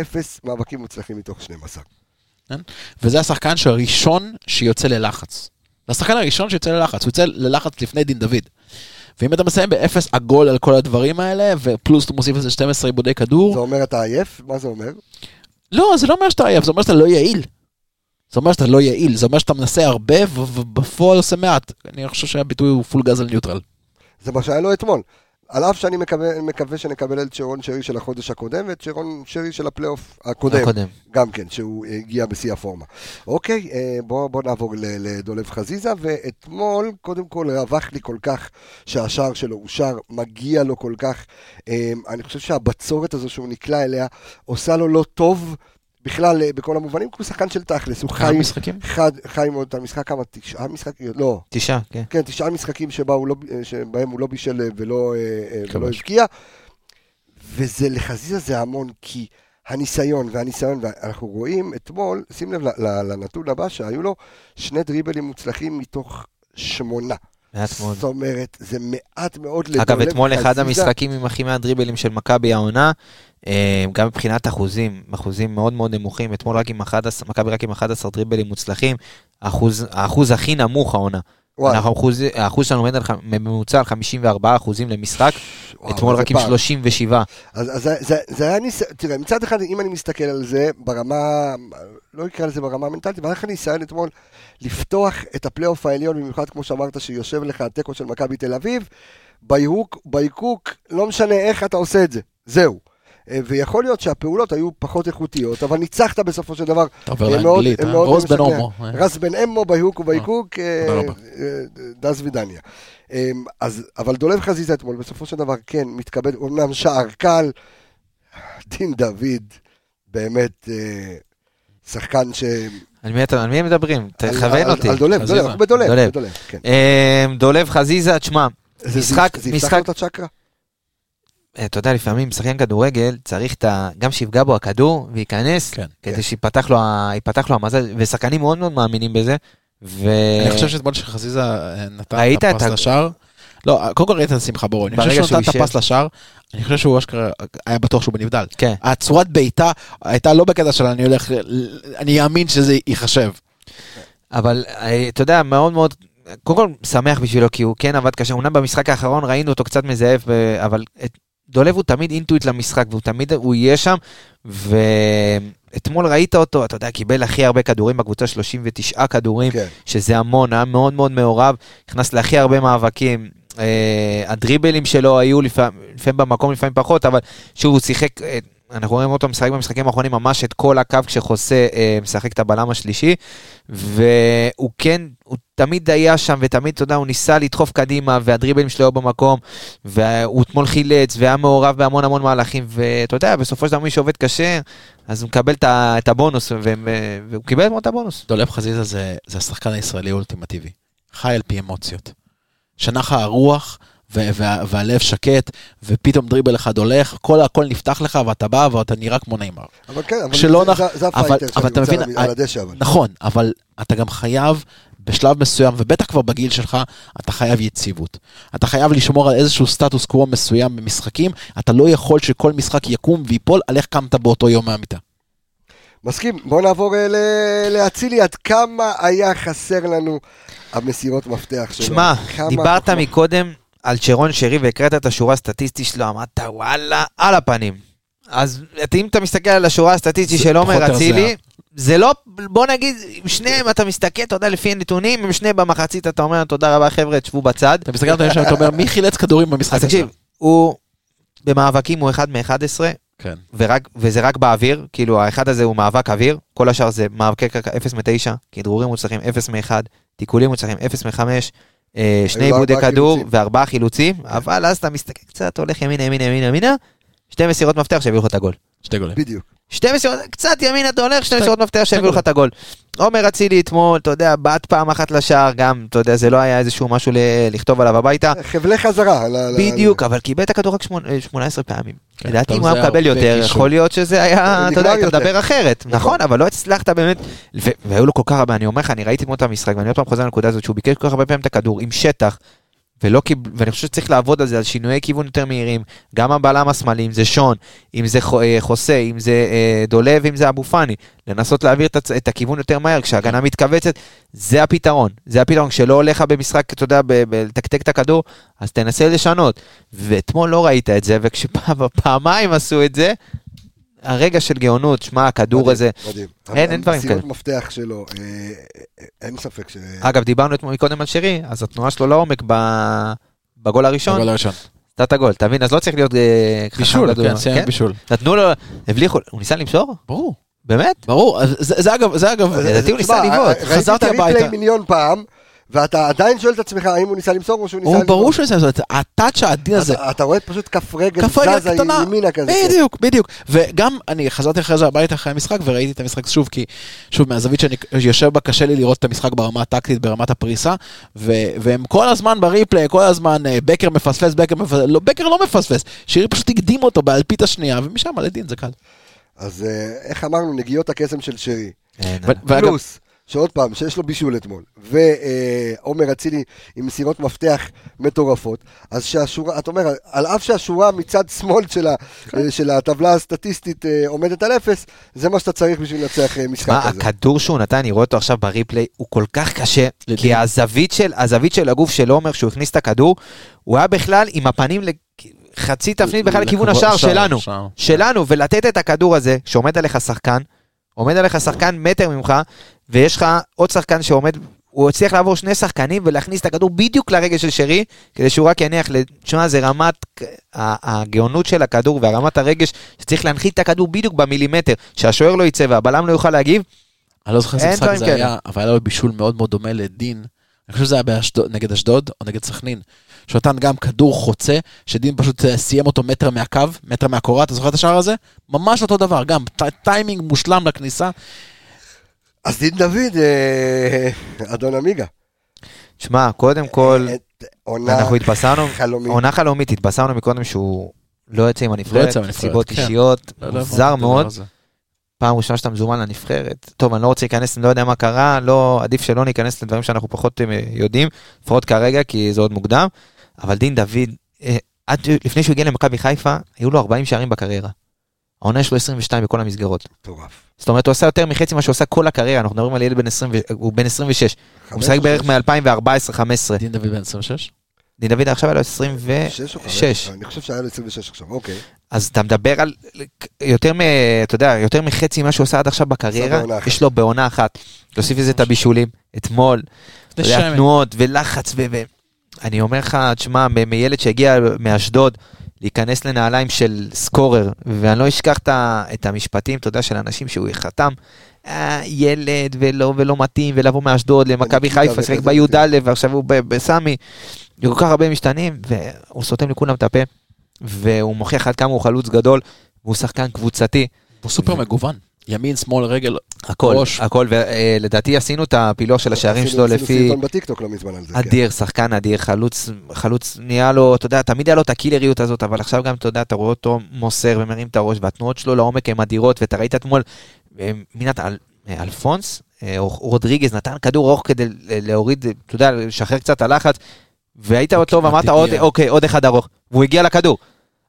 [SPEAKER 1] אפס מאבקים מוצלחים מתוך 12.
[SPEAKER 4] וזה השחקן שהראשון שיוצא ללחץ. זה השחקן הראשון שיוצא ללחץ, הוא יוצא ללחץ לפני דין דוד. ואם אתה מסיים באפס עגול על כל הדברים האלה, ופלוס אתה מוסיף לזה 12 עיבודי כדור,
[SPEAKER 1] זה אומר אתה עייף? מה זה אומר?
[SPEAKER 4] לא, זה לא אומר שאתה עייף, זה אומר שאתה לא יעיל. זה אומר שאתה לא יעיל, זה אומר שאתה מנסה הרבה ובפועל עושה מעט. אני חושב שהביטוי הוא פול גז על ניוטרל.
[SPEAKER 1] זה מה שהיה לו אתמול. על אף שאני מקווה, מקווה שנקבל את שרון שרי של החודש הקודם ואת שרון שרי של הפלייאוף הקודם.
[SPEAKER 3] הקודם.
[SPEAKER 1] גם כן, שהוא הגיע בשיא הפורמה. אוקיי, אה, בוא, בוא נעבור לדולב חזיזה, ואתמול, קודם כל, רווח לי כל כך שהשער שלו אושר, מגיע לו כל כך. אה, אני חושב שהבצורת הזו שהוא נקלע אליה, עושה לו לא טוב. בכלל, אה, בכל המובנים, הוא שחקן של תכלס, הוא
[SPEAKER 4] כמה
[SPEAKER 1] חי,
[SPEAKER 4] משחקים?
[SPEAKER 1] חד, חי מאוד את המשחק, כמה? תשעה משחקים? לא,
[SPEAKER 3] תשעה, כן.
[SPEAKER 1] כן, תשעה משחקים שבה הוא לא, שבהם הוא לא בישל ולא, אה, אה, ולא
[SPEAKER 4] כבש.
[SPEAKER 1] הבקיע. וזה לחזיזה זה המון, כי הניסיון והניסיון, ואנחנו רואים אתמול, שים לב לנתון הבא, שהיו לו שני דריבלים מוצלחים מתוך שמונה.
[SPEAKER 3] מעט מאוד.
[SPEAKER 1] זאת אומרת, זה מעט מאוד
[SPEAKER 3] אגב,
[SPEAKER 1] לדולב
[SPEAKER 3] אתמול אחד. המשחקים עם הכי מעט דריבלים של מכבי העונה, אה, גם מבחינת אחוזים, אחוזים מאוד מאוד נמוכים, אתמול רק עם 11, מכבי רק עם 11 דריבלים מוצלחים, אחוז- האחוז הכי נמוך העונה.
[SPEAKER 1] וואי,
[SPEAKER 3] אנחנו אחוז- האחוז שלנו עומד על בממוצע על 54 אחוזים למשחק,
[SPEAKER 1] וואו,
[SPEAKER 3] אתמול רק עם
[SPEAKER 1] פער.
[SPEAKER 3] 37.
[SPEAKER 1] אז, אז זה, זה, זה היה ניסיון, תראה, מצד אחד, אם אני מסתכל על זה ברמה, לא אקרא לזה ברמה המנטלית, אבל היה לך ניסיון אתמול לפתוח את הפלייאוף העליון, במיוחד כמו שאמרת, שיושב לך התיקו של מכבי תל אביב, by hook, by crook, לא משנה איך אתה עושה את זה, זהו. אה, ויכול להיות שהפעולות היו פחות איכותיות, אבל ניצחת בסופו של דבר.
[SPEAKER 4] אתה עובר
[SPEAKER 1] אה, מאוד-
[SPEAKER 4] לאנגלית,
[SPEAKER 1] אה? מאוד
[SPEAKER 4] רוז בן. אה.
[SPEAKER 1] רס בן אמו
[SPEAKER 4] רבה.
[SPEAKER 1] אה, דס ודניה. אז, אבל דולב חזיזה אתמול, בסופו של דבר, כן, מתכבד, אומנם שער קל, דין דוד, באמת שחקן ש...
[SPEAKER 3] על מי אתה- על מי הם מדברים? תכוון אותי.
[SPEAKER 1] על דולב. דולב, אנחנו בדולב,
[SPEAKER 3] דולב.
[SPEAKER 1] בדולב, כן.
[SPEAKER 3] אה, דולב חזיזה, תשמע, משחק-
[SPEAKER 1] זה יפתח לו את הצ'קרה?
[SPEAKER 3] אה, אתה יודע, לפעמים שחקן כדורגל צריך את ה... גם שיפגע בו הכדור וייכנס,
[SPEAKER 4] כן.
[SPEAKER 3] כדי
[SPEAKER 1] כן.
[SPEAKER 3] שיפתח לו ה- לו המזל, ושחקנים מאוד מאוד מאמינים בזה. ו...
[SPEAKER 4] אני חושב שאתמול שחזיזה אה, נתן את הפס
[SPEAKER 3] ה-
[SPEAKER 4] לשער. לא, קודם כל ראית את השמחה בראש. אני חושב שהוא נתן את. הפס לשער, אני חושב שהוא אשכרה היה בטוח שהוא בנבדל.
[SPEAKER 3] כן.
[SPEAKER 4] הצורת בעיטה הייתה לא בקטע של אני הולך, אני אאמין שזה ייחשב.
[SPEAKER 3] אבל אה, אתה יודע, מאוד מאוד, קודם כל שמח בשבילו, כי הוא כן עבד קשה. אומנם במשחק האחרון ראינו אותו קצת מזייף, אבל את- דולב הוא תמיד אינטואיט למשחק, והוא תמיד, הוא יהיה שם, ואתמול ראית אותו, אתה יודע, קיבל הכי הרבה כדורים בקבוצה, 39 כדורים,
[SPEAKER 1] כן.
[SPEAKER 3] שזה המון, היה מאוד מאוד מעורב, נכנס להכי הרבה מאבקים. אה, הדריבלים שלו היו לפעמים, לפעמים במקום, לפעמים פחות, אבל שוב, הוא שיחק, אה, אנחנו רואים אותו משחק במשחקים האחרונים ממש את כל הקו כשחוסה אה, משחק את הבלם השלישי, והוא כן, הוא תמיד היה שם, ותמיד, אתה יודע, הוא ניסה לדחוף קדימה, והדריבלים שלו במקום, והוא אתמול חילץ, והיה מעורב בהמון המון מהלכים, ואתה יודע, בסופו של דבר מי שעובד קשה, אז הוא מקבל את הבונוס, והוא קיבל אתמול את הבונוס.
[SPEAKER 4] דולב חזיזה זה, זה השחקן הישראלי האולטימטיבי. חי על פי אמוציות. שנח הרוח והלב שקט, ופתאום דריבל אחד הולך, כל הכל נפתח לך ואתה בא ואתה נראה כמו ניימאר.
[SPEAKER 1] אבל כן, אבל זה- הפייטר שאני נמצא על הדשא.
[SPEAKER 4] נכון, אבל אתה גם חייב בשלב מסוים, ובטח כבר בגיל שלך, אתה חייב יציבות. אתה חייב לשמור על איזשהו סטטוס קוו מסוים במשחקים, אתה לא יכול שכל משחק יקום ויפול על איך קמת באותו יום מהמיטה.
[SPEAKER 1] מסכים, בוא נעבור אה, ל- לאצילי, עד כמה היה חסר לנו המסירות מפתח שלו.
[SPEAKER 3] שמע, דיברת
[SPEAKER 1] אנחנו-
[SPEAKER 3] מקודם על צ'רון שרי והקראת את השורה הסטטיסטית שלו, אמרת וואלה, על הפנים. אז אם אתה מסתכל על השורה הסטטיסטית של עומר אצילי. זה לא, בוא נגיד, עם שניהם אתה מסתכל, אתה יודע, לפי הנתונים, עם שניהם במחצית אתה אומר, תודה רבה חבר'ה, תשבו בצד.
[SPEAKER 4] אתה מסתכל על אתה אומר, מי חילץ כדורים במשחק
[SPEAKER 3] אז
[SPEAKER 4] הזה?
[SPEAKER 3] תקשיב, הוא במאבקים הוא אחד מ-11,
[SPEAKER 4] כן.
[SPEAKER 3] ורק, וזה רק באוויר, כאילו האחד הזה הוא מאבק אוויר, כל השאר זה מאבקי קרקע 0 מ-9, כדרורים מוצלחים 0 מ-1, תיקולים מוצלחים 0 מ-5, אה, שני
[SPEAKER 1] היו
[SPEAKER 3] עיבודי כדור
[SPEAKER 1] חילוצים.
[SPEAKER 3] וארבעה חילוצים, אבל אז אתה מסתכל קצת, הולך ימינה, ימינה, ימינה, ימינה, שתי מסירות מפתח שהביאו לך את הגול.
[SPEAKER 4] שתי גולים.
[SPEAKER 1] בדיוק.
[SPEAKER 3] שתי מסירות, קצת ימינה אתה הולך, שתי מסירות מפתח שהביאו לך את הגול. עומר אצילי אתמול, אתה יודע, בעט פעם אחת לשער, גם, אתה יודע, זה לא היה איזשהו משהו לכתוב עליו הביתה.
[SPEAKER 1] חבלי חזרה.
[SPEAKER 3] בדיוק, אבל קיבל את הכדור רק שמונה- אה, 18 פעמים.
[SPEAKER 4] כן,
[SPEAKER 3] לדעתי אם הוא היה מקבל יותר. יכול להיות שזה היה, אתה יודע, היית
[SPEAKER 1] יותר.
[SPEAKER 3] מדבר אחרת.
[SPEAKER 1] נכון.
[SPEAKER 3] נכון, אבל לא הצלחת באמת, והיו לו כל כך הרבה, אני אומר לך, אני ראיתי אתמול את המשחק, ואני עוד פעם חוזר לנקודה הזאת, שהוא ביקש כל כך הרבה פעמים את הכדור עם שטח, ולא קיבל, ואני חושב שצריך לעבוד על זה, על שינויי כיוון יותר מהירים, גם הבלם השמאלי, אם זה שון, אם זה אה, חוסה, אם זה אה, דולב, אם זה אבו פאני, לנסות להעביר את, את הכיוון יותר מהר, כשההגנה מתכווצת, זה הפתרון, זה הפתרון, כשלא הולך לך במשחק, אתה יודע, בלתקתק את הכדור, אז תנסה לשנות. ואתמול לא ראית את זה, וכשפעמיים [LAUGHS] עשו את זה, הרגע של גאונות, שמע, הכדור
[SPEAKER 1] מדהים,
[SPEAKER 3] הזה.
[SPEAKER 1] מדהים.
[SPEAKER 3] אין- אין דברים כאלה.
[SPEAKER 1] מפתח שלו, אה, אה, אין ספק ש...
[SPEAKER 3] אגב, דיברנו אתמול מקודם על שרי, אז התנועה שלו לעומק ב- בגול הראשון,
[SPEAKER 4] הגול הראשון.
[SPEAKER 3] נתת גול, אתה מבין? אז לא צריך להיות אה,
[SPEAKER 4] בישול. כן, סיים בישול.
[SPEAKER 3] נתנו לו, הבליחו, הוא ניסה למסור?
[SPEAKER 4] ברור.
[SPEAKER 3] באמת?
[SPEAKER 4] ברור, זה זה אגב, זה אגב,
[SPEAKER 3] לדעתי הוא ניסה לבעוט.
[SPEAKER 1] ראיתי
[SPEAKER 4] חזרתי
[SPEAKER 1] את הריפליי
[SPEAKER 4] הביתה.
[SPEAKER 1] מיליון פעם, ואתה עדיין שואל את עצמך האם הוא ניסה למסור או שהוא ניסה
[SPEAKER 4] הוא
[SPEAKER 1] למסור.
[SPEAKER 4] ברור שהוא ניסה זה, הטאץ' העדין הזה.
[SPEAKER 1] אתה- רואה פשוט כף רגל זזה ימינה כזה. כן.
[SPEAKER 4] בדיוק, בדיוק. וגם אני חזרתי אחרי זה הביתה אחרי המשחק וראיתי את המשחק שוב, כי שוב, מהזווית שאני יושב בה קשה לי לראות את המשחק ברמה הטקטית, ברמת הפריסה, ו- והם כל הזמן בריפליי, כל הזמן אה, בקר מפספס, בקר מפספס, לא, בקר לא מפספס, שירי פשוט הקדים אותו באלפית השנייה, ומשם לדין זה קל.
[SPEAKER 1] אז אה, איך אמרנו, נגיעות הקסם של שרי.
[SPEAKER 4] ואגב,
[SPEAKER 1] פלוס, שעוד פעם, שיש לו בישול אתמול, ועומר אצילי עם מסירות מפתח מטורפות, אז שהשורה, אתה אומר, על אף שהשורה מצד שמאל של, ה,
[SPEAKER 4] כן.
[SPEAKER 1] של הטבלה הסטטיסטית אה, עומדת על אפס, זה מה שאתה צריך בשביל לנצח אה, משחק
[SPEAKER 3] מה,
[SPEAKER 1] כזה.
[SPEAKER 3] הכדור שהוא נתן, אני רואה אותו עכשיו בריפליי, הוא כל כך קשה. כי הזווית של, הזווית של הגוף של עומר, שהוא הכניס את הכדור, הוא היה בכלל עם הפנים חצי תפנית בכלל לכיוון השער
[SPEAKER 4] שער,
[SPEAKER 3] שלנו. שלנו, ולתת את הכדור הזה, שעומד עליך שחקן, עומד עליך שחקן מטר ממך, ויש לך עוד שחקן שעומד, הוא הצליח לעבור שני שחקנים ולהכניס את הכדור בדיוק לרגל של שרי, כדי שהוא רק יניח, תשמע, זה רמת הגאונות של הכדור והרמת הרגש, שצריך להנחית את הכדור בדיוק במילימטר, שהשוער לא יצא והבלם לא יוכל להגיב,
[SPEAKER 4] אני לא זוכר איזה משחק זה
[SPEAKER 3] כאלה.
[SPEAKER 4] היה, אבל היה לו בישול מאוד מאוד דומה לדין. אני חושב שזה היה באשדוד- נגד אשדוד או נגד סכנין. שהוא נתן גם כדור חוצה, שדין פשוט אה, סיים אותו מטר מהקו, מטר מהקורה, אתה זוכר את השער הזה? ממש אותו דבר, גם טי- טיימינג מושלם לכניסה.
[SPEAKER 1] אז דין דוד, אה, אדון עמיגה.
[SPEAKER 3] תשמע, קודם כל,
[SPEAKER 1] עונה
[SPEAKER 3] אנחנו התבשרנו,
[SPEAKER 1] חלומית.
[SPEAKER 3] עונה חלומית, התבשרנו מקודם שהוא לא יוצא עם הנבחרת,
[SPEAKER 4] הנבחרת,
[SPEAKER 3] סיבות
[SPEAKER 4] כן.
[SPEAKER 3] אישיות,
[SPEAKER 4] לא
[SPEAKER 3] מוזר מאוד. פעם ראשונה שאתה מזומן לנבחרת. טוב, אני לא רוצה להיכנס, אני לא יודע מה קרה, לא, עדיף שלא ניכנס לדברים שאנחנו פחות אה, יודעים, לפחות כרגע, כי זה עוד מוקדם. אבל דין דוד, אה, עד, לפני שהוא הגיע למכבי חיפה, היו לו 40 שערים בקריירה. העונה יש לו 22 בכל המסגרות.
[SPEAKER 1] מטורף.
[SPEAKER 3] זאת אומרת, הוא עשה יותר מחצי ממה שהוא עשה כל הקריירה, אנחנו מדברים על ילד בן 20, ו- הוא בן 26. הוא משחק בערך מ-2014-2015.
[SPEAKER 4] דין דוד בן 26?
[SPEAKER 3] דין דוד עכשיו היה לו
[SPEAKER 1] שש או חמש?
[SPEAKER 3] 26.
[SPEAKER 1] אני חושב שהיה לו 26 עכשיו, אוקיי.
[SPEAKER 3] אז אתה מדבר על יותר מ... אתה יודע, יותר מחצי ממה שהוא עשה עד עכשיו בקריירה. יש לו בעונה אחת. תוסיף לזה את הבישולים, אתמול. תנועות ולחץ, ו... ו- אני אומר לך, תשמע, מילד שהגיע מאשדוד, להיכנס לנעליים של סקורר, ואני לא אשכח את המשפטים, אתה יודע, של אנשים שהוא חתם אה, ילד ולא, ולא מתאים, ולבוא מאשדוד למכבי חיפה, שיחק בי"א, ועכשיו הוא בסמי, כל כך הרבה משתנים, והוא סותם לכולם את הפה, והוא מוכיח עד כמה הוא חלוץ גדול, והוא שחקן קבוצתי,
[SPEAKER 4] הוא סופר מגוון. ימין, שמאל, רגל.
[SPEAKER 3] הכל,
[SPEAKER 4] ראש.
[SPEAKER 3] הכל, ולדעתי עשינו את הפילוח של השערים
[SPEAKER 1] עשינו-
[SPEAKER 3] שלו
[SPEAKER 1] עשינו
[SPEAKER 3] לפי...
[SPEAKER 1] סרטון בטיקטוק לא מזמן על זה. כן.
[SPEAKER 3] אדיר, שחקן אדיר, חלוץ, חלוץ נהיה לו, אתה יודע, תמיד היה לו את הקילריות הזאת, אבל עכשיו גם, אתה יודע, אתה רואה אותו מוסר ומרים את הראש, והתנועות שלו לעומק הן אדירות, ואתה ראית אתמול, אה, מינת אל, אה, אלפונס, אה, רודריגז נתן כדור ארוך כדי להוריד, אתה יודע, לשחרר קצת את הלחץ, והיית אותו
[SPEAKER 4] כמעט
[SPEAKER 3] ואמרת. אוקיי, עוד אחד ארוך, והוא הגיע לכדור.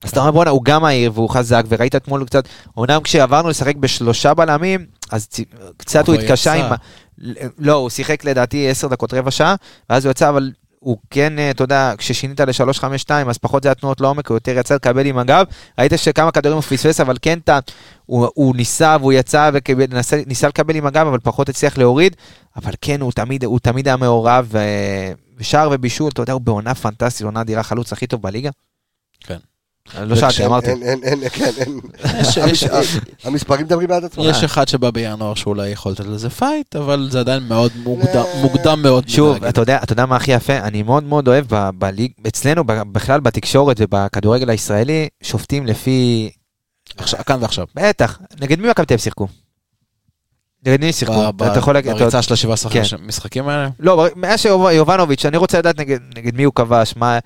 [SPEAKER 3] אז אתה אומר, בואנה, הוא גם מהיר והוא חזק, וראית אתמול קצת, אומנם כשעברנו לשחק בשלושה בלמים, אז קצת הוא התקשה. עם... לא, הוא שיחק לדעתי 10 דקות, רבע שעה, ואז הוא יצא, אבל הוא כן, אה, אתה יודע, כששינית ל-352, אז פחות זה התנועות לעומק, הוא יותר יצא לקבל עם הגב. ראית שכמה כדורים הוא פספס, אבל כן, אתה, הוא, הוא ניסה והוא יצא וניסה ניסה לקבל עם הגב, אבל פחות הצליח להוריד. אבל כן, הוא תמיד, הוא תמיד היה מעורב, ו- ושער ובישול, אתה יודע, הוא בעונה פנטסטית, עונה אדירה, חלוץ הכי טוב בליגה.
[SPEAKER 4] כן.
[SPEAKER 3] לא שאלתי, אמרתי.
[SPEAKER 1] אין, אין, אין, כן, אין.
[SPEAKER 4] יש- יש-
[SPEAKER 1] המס- המספרים מדברים בעד עצמם.
[SPEAKER 4] יש אחד שבא בינואר שאולי יכול לתת לזה פייט, אבל זה עדיין מאוד מוקדם- מוקדם מאוד.
[SPEAKER 3] שוב. אתה יודע, מה הכי יפה? אני מאוד מאוד אוהב ב- בליג, אצלנו ב- בכלל בתקשורת ובכדורגל הישראלי, שופטים לפי...
[SPEAKER 4] עכשיו- כאן ועכשיו.
[SPEAKER 3] בטח, נגד מי מכבי תל שיחקו? נגד מי שיחקו? אתה יכול להגיד...
[SPEAKER 4] בריצה של השבעה עשרה
[SPEAKER 3] כן.
[SPEAKER 4] משחקים האלה?
[SPEAKER 3] לא, מאז שיובנוביץ', אני רוצה לדעת נגד מי הוא כבש, מה...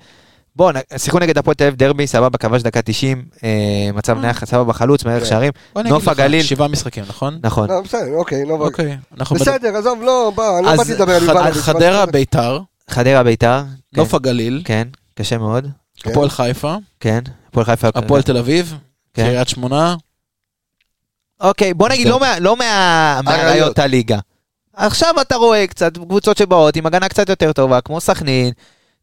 [SPEAKER 3] בוא, נ- שיחקו נגד הפועל תל אביב דרבי, סבבה, כבש דקה 90, אה, מצב נייח, סבבה, חלוץ, מערך
[SPEAKER 1] כן.
[SPEAKER 3] שערים, נוף הגליל,
[SPEAKER 4] שבעה משחקים, נכון?
[SPEAKER 3] נכון.
[SPEAKER 1] לא, בסדר, אוקיי, לא...
[SPEAKER 4] אוקיי.
[SPEAKER 1] בסדר, עזוב, לא, בוא, אני לא באתי לדבר על איבנוביץ'.
[SPEAKER 4] חדרה, ביתר,
[SPEAKER 3] חדרה ביתר, כן,
[SPEAKER 4] נוף הגליל,
[SPEAKER 3] כן, קשה מאוד,
[SPEAKER 1] כן.
[SPEAKER 4] הפועל חיפה,
[SPEAKER 3] כן, הפועל חיפה,
[SPEAKER 4] הפועל תל אביב,
[SPEAKER 3] כן.
[SPEAKER 4] קריית שמונה,
[SPEAKER 3] אוקיי, בוא נגיד, לא מה- לא מה- מהראיות הליגה. עכשיו אתה רואה קצת קבוצות שבאות עם הגנה קצת יותר טובה, כמו סכנין,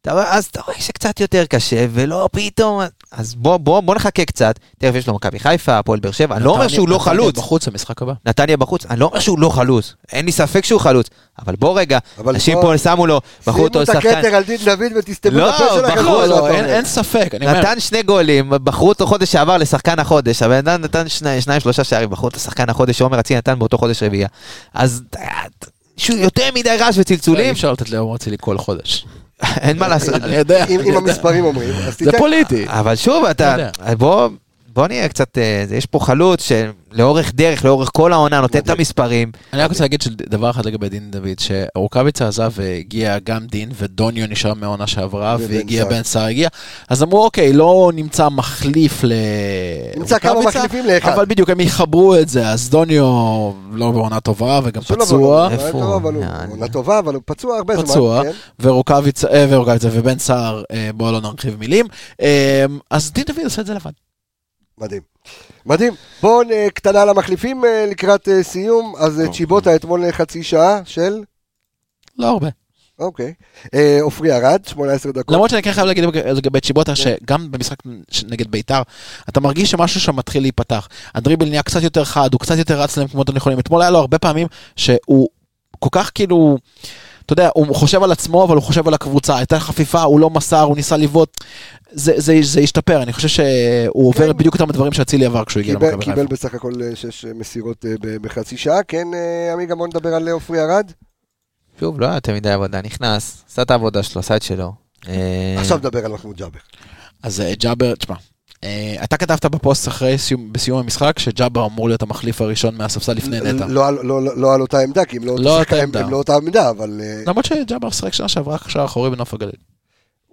[SPEAKER 3] אתה רואה- אז אתה רואה שקצת יותר קשה, ולא פתאום, אז בוא, בוא, בוא נחכה קצת, תכף יש לו מכבי חיפה, הפועל באר שבע, אני לא אומר
[SPEAKER 4] נתניה-
[SPEAKER 3] שהוא לא
[SPEAKER 4] נתניה
[SPEAKER 3] חלוץ,
[SPEAKER 4] בחוץ המשחק הבא.
[SPEAKER 3] נתניה בחוץ, אני לא אומר שהוא לא חלוץ, אין לי ספק שהוא חלוץ, אבל בוא רגע,
[SPEAKER 1] אבל
[SPEAKER 3] אנשים פה שמו לו, בחרו
[SPEAKER 1] שימו
[SPEAKER 3] אותו
[SPEAKER 1] את
[SPEAKER 3] שחקן,
[SPEAKER 1] הכתר על דין דוד ותסתמו
[SPEAKER 3] לא,
[SPEAKER 1] את הפה שלכם.
[SPEAKER 3] בחרו,
[SPEAKER 1] מה
[SPEAKER 4] לא, אין- ספק, אני אומר,
[SPEAKER 3] נתן שני גולים, בחרו אותו חודש שעבר לשחקן החודש, הבן אדם נתן שני- שניים שלושה שערים, בחרו אותו שחקן החודש, שעומר אצילי נתן באותו חודש רביעייה. אז אה, שהוא יותר מדי רעש
[SPEAKER 4] אי
[SPEAKER 3] וצלצולים,
[SPEAKER 4] אפשר לתת לעומר אצילי כל חודש.
[SPEAKER 3] אין מה לעשות.
[SPEAKER 4] אני יודע,
[SPEAKER 1] אם. המספרים אומרים, אז
[SPEAKER 4] זה
[SPEAKER 1] תיתן...
[SPEAKER 4] פוליטי.
[SPEAKER 3] אבל שוב, אתה. בוא, בוא נהיה קצת, אה, יש פה חלוץ שלאורך דרך, לאורך כל העונה, נותן את. המספרים.
[SPEAKER 4] אני רק רוצה להגיד שדבר אחד לגבי דין דוד, שרוקאביצה עזב והגיע גם דין, ודוניו נשאר מהעונה שעברה, והגיע. בן סער הגיע, אז אמרו אוקיי, לא נמצא מחליף ל...
[SPEAKER 1] נמצא כמה מחליפים לאחד.
[SPEAKER 4] אבל בדיוק, הם יחברו את זה, אז דוניו לא בעונה טובה, וגם פצוע,
[SPEAKER 1] בעונה
[SPEAKER 3] איפה
[SPEAKER 1] טובה,
[SPEAKER 3] הוא?
[SPEAKER 1] אבל הוא
[SPEAKER 3] יעני.
[SPEAKER 1] עונה טובה, אבל הוא פצוע הרבה זמן.
[SPEAKER 4] פצוע.
[SPEAKER 1] כן.
[SPEAKER 4] ורוקאביצה, אה, ורוקאביצה ובן סער, אה, בואו לא נרחיב מילים, אז דין דוד עושה את זה לבד.
[SPEAKER 1] מדהים. מדהים. בואו קטנה על המחליפים אה, לקראת אה, סיום. אז אה, צ'יבוטה אתמול אה, חצי שעה של...
[SPEAKER 4] לא הרבה.
[SPEAKER 1] אוקיי. אה, עופרי ארד, 18 דקות.
[SPEAKER 4] למרות שאני כן חייב להגיד לגבי צ'יבוטה, שגם במשחק נגד ביתר, אתה מרגיש שמשהו שם מתחיל להיפתח. הדריבל נהיה קצת יותר חד, הוא קצת יותר רץ למקומות הנכונים. אתמול היה לו הרבה פעמים שהוא כל כך כאילו, אתה יודע, הוא חושב על עצמו, אבל הוא חושב על הקבוצה. הייתה חפיפה, הוא לא מסר, הוא ניסה לבעוט. זה, זה, זה השתפר, אני חושב שהוא עובר בדיוק אותם הדברים שאצילי עבר כשהוא הגיע
[SPEAKER 1] קיבל,
[SPEAKER 4] למכבי
[SPEAKER 1] קיבל
[SPEAKER 4] חיפה.
[SPEAKER 1] בסך הכל אה, שש אה, מסירות אה, בחצי שעה. כן, עמיגה, בוא נדבר על עופרי ארד.
[SPEAKER 3] שוב, לא היה יותר מדי עבודה, נכנס, עשה את העבודה שלו, עשה את שלו.
[SPEAKER 1] עכשיו נדבר על מחמוד ג'אבר.
[SPEAKER 4] אז ג'אבר, תשמע, אתה כתבת בפוסט אחרי סיום, בסיום המשחק, שג'אבר אמור להיות המחליף הראשון מהספסל לפני נטע.
[SPEAKER 1] לא, על- לא, לא, לא על אותה עמדה, כי הם לא,
[SPEAKER 4] לא
[SPEAKER 1] אותו
[SPEAKER 4] אותה
[SPEAKER 1] שחקן,
[SPEAKER 4] עמדה.
[SPEAKER 1] הם לא אותה עמדה, אבל
[SPEAKER 4] למרות שג'אבר שיחק שנה שעברה קשר אחורי בנוף הגליל.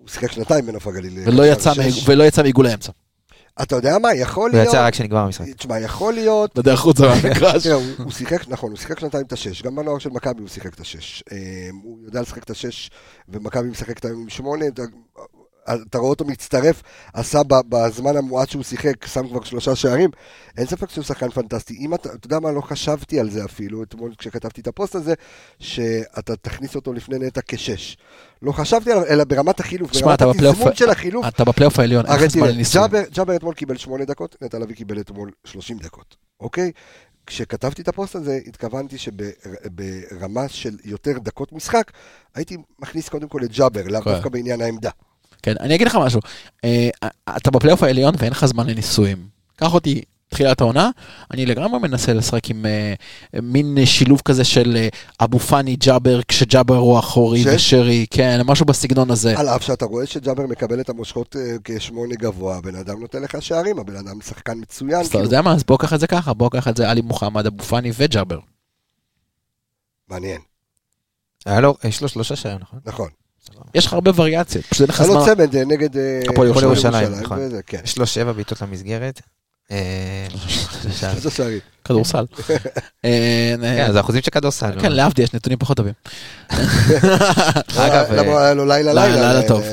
[SPEAKER 1] הוא שיחק שנתיים בנוף הגליל. אה,
[SPEAKER 4] ולא יצא מעיגול האמצע.
[SPEAKER 1] אתה יודע מה, יכול
[SPEAKER 3] הוא
[SPEAKER 1] להיות...
[SPEAKER 3] יצא רק כשנגמר המשחק.
[SPEAKER 1] תשמע, יכול להיות...
[SPEAKER 4] בדרך חוצה מהמגרש.
[SPEAKER 1] תראה, הוא, הוא שיחק, נכון, הוא שיחק שנתיים את השש, גם בנוער של מכבי הוא שיחק את השש. אה, הוא יודע לשחק את השש, ומכבי משחקת היום עם שמונה, אתה, רואה אותו מצטרף, עשה בזמן המועט שהוא שיחק, שם כבר שלושה שערים, אין ספק שהוא שחקן פנטסטי. אם אתה, אתה יודע מה, לא חשבתי על זה אפילו, אתמול כשכתבתי את הפוסט הזה, שאתה תכניס אותו לפני נטע כשש. לא חשבתי עליו, אלא ברמת החילוף,
[SPEAKER 4] שמע,
[SPEAKER 1] ברמת התזמון של החילוף.
[SPEAKER 4] אתה בפלייאוף העליון, אין לך זמן לניסוי.
[SPEAKER 1] ג'אבר, ג'אבר אתמול קיבל שמונה דקות, נטע לביא קיבל אתמול 30 דקות, אוקיי? כשכתבתי את הפוסט הזה, התכוונתי שברמה של יותר דקות משחק, הייתי מכניס קודם כל את ג'אבר, לאו
[SPEAKER 4] כן.
[SPEAKER 1] דווקא בעניין העמדה.
[SPEAKER 4] כן, אני אגיד לך משהו. אה, אתה בפלייאוף העליון ואין לך זמן לניסויים. קח אותי תחילת העונה, אני לגמרי מנסה לשחק עם אה, מין שילוב כזה של אה, אבו פאני ג'אבר, כשג'אבר הוא אחורי
[SPEAKER 1] שש?
[SPEAKER 4] ושרי, כן, משהו בסגנון הזה.
[SPEAKER 1] על אף שאתה רואה שג'אבר מקבל את המושכות אה, כשמונה גבוה, הבן אדם נותן לך שערים, הבן אדם שחקן מצוין.
[SPEAKER 4] אז אתה
[SPEAKER 1] כאילו,
[SPEAKER 4] יודע מה, אז בוא קח את זה ככה, בוא קח את זה עלי מוחמד, אבו פאני וג'אבר.
[SPEAKER 1] מעניין,
[SPEAKER 3] היה לו, יש לו שלושה שערים, נכון?
[SPEAKER 1] נכון.
[SPEAKER 4] יש לך הרבה וריאציות, פשוט אין לך
[SPEAKER 1] היה לו
[SPEAKER 4] זמן.
[SPEAKER 1] צמד אה, נגד אה,
[SPEAKER 4] הפועל
[SPEAKER 3] ירושלים, נכון.
[SPEAKER 1] כן.
[SPEAKER 3] יש לו שבע בעיטות למסגרת. אה. [LAUGHS]
[SPEAKER 4] כדורסל. [LAUGHS] אה,
[SPEAKER 3] כן, זה אחוזים של כדורסל.
[SPEAKER 4] כן, להבדיל, יש נתונים פחות טובים.
[SPEAKER 3] אגב,
[SPEAKER 1] היה לו לילה
[SPEAKER 4] טוב.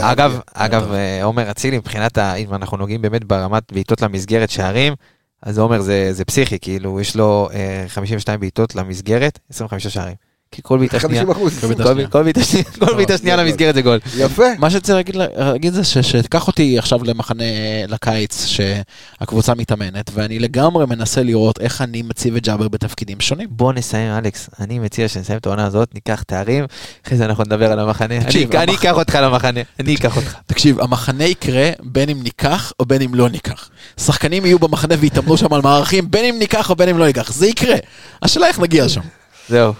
[SPEAKER 3] אגב. אגב, עומר אצילי, מבחינת, ה- אם אנחנו נוגעים באמת ברמת בעיטות למסגרת שערים, אז עומר זה זה פסיכי, כאילו, יש לו אה, 52 בעיטות למסגרת, 25 שערים. כי כל בעיטה שנייה,
[SPEAKER 1] 50 אחוז.
[SPEAKER 4] כל בעיטה
[SPEAKER 3] כל
[SPEAKER 4] שנייה.
[SPEAKER 3] כל בעיטה שנייה- כל בעיטה שנייה
[SPEAKER 1] גול.
[SPEAKER 3] למסגרת זה גול.
[SPEAKER 1] יפה.
[SPEAKER 4] מה שרציתי להגיד, להגיד זה ש- שתיקח אותי עכשיו למחנה לקיץ שהקבוצה מתאמנת, ואני לגמרי מנסה לראות איך אני מציב את ג'אבר בתפקידים שונים.
[SPEAKER 3] בוא נסיים, אלכס. אני מציע שנסיים את העונה הזאת, ניקח תארים, אחרי זה אנחנו נדבר על המחנה.
[SPEAKER 4] תקשיב,
[SPEAKER 3] אני- אקח אותך למחנה, אני אקח אותך.
[SPEAKER 4] תקשיב, המחנה יקרה בין אם ניקח או בין אם לא ניקח. שחקנים יהיו במחנה ויתאמנו שם על מערכים, בין אם ניקח או בין אם לא ניקח. זה יקרה. השאלה איך נגיע שם.
[SPEAKER 3] זהו.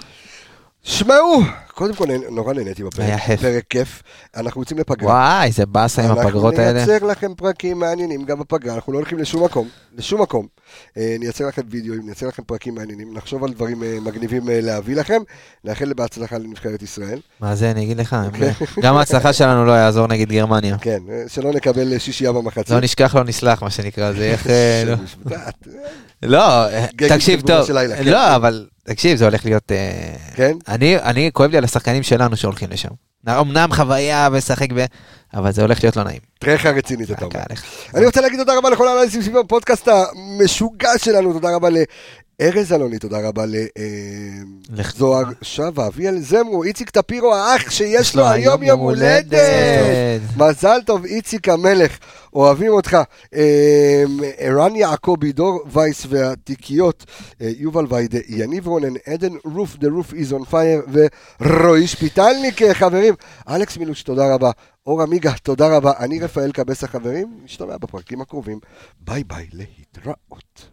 [SPEAKER 1] שמעו, קודם כל נורא נהניתי בפרק.
[SPEAKER 3] היה כיף.
[SPEAKER 1] פרק כיף. אנחנו יוצאים לפגרה.
[SPEAKER 3] וואי, איזה באסה עם הפגרות האלה.
[SPEAKER 1] אנחנו נייצר לכם פרקים מעניינים גם בפגרה, אנחנו לא הולכים לשום מקום, לשום מקום. אה, נייצר לכם וידאוים, נייצר לכם פרקים מעניינים, נחשוב על דברים אה, מגניבים אה, להביא לכם. נאחל בהצלחה לנבחרת ישראל.
[SPEAKER 3] מה זה, אני אגיד לך, [LAUGHS] גם ההצלחה שלנו לא יעזור נגד גרמניה.
[SPEAKER 1] כן, שלא נקבל שישייה במחצית.
[SPEAKER 3] לא נשכח, לא נסלח, מה שנקרא, זה איך... [LAUGHS] לא. לא, תקשיב טוב,
[SPEAKER 1] לילה, כן.
[SPEAKER 3] לא, אבל תקשיב, זה הולך להיות... אה,
[SPEAKER 1] כן?
[SPEAKER 3] אני, אני, כואב לי על השחקנים שלנו שהולכים לשם. אמנם חוויה ושחק ב... אבל זה הולך להיות לא נעים.
[SPEAKER 1] תראה איך הרצינית אתה אומר. אני רוצה להגיד תודה רבה לכל האנליסטים סביב הפודקאסט המשוגע שלנו, תודה רבה לארז אלוני, תודה רבה לזוהר שווה, אביאל זמרו, איציק טפירו האח שיש
[SPEAKER 3] יש
[SPEAKER 1] לו היום יום הולדת. מזל טוב, איציק המלך, אוהבים אותך. אה, ערן יעקבי, דור וייס והתיקיות, אה, יובל ויידה, יניב רונן, עדן רוף, The roof is on fire, ורועי שפיטלניק, אה, חברים. אלכס מילוש, תודה רבה. אור עמיגה, תודה רבה. אני רפאל קבס החברים, נשתמע בפרקים הקרובים. ביי ביי, להתראות.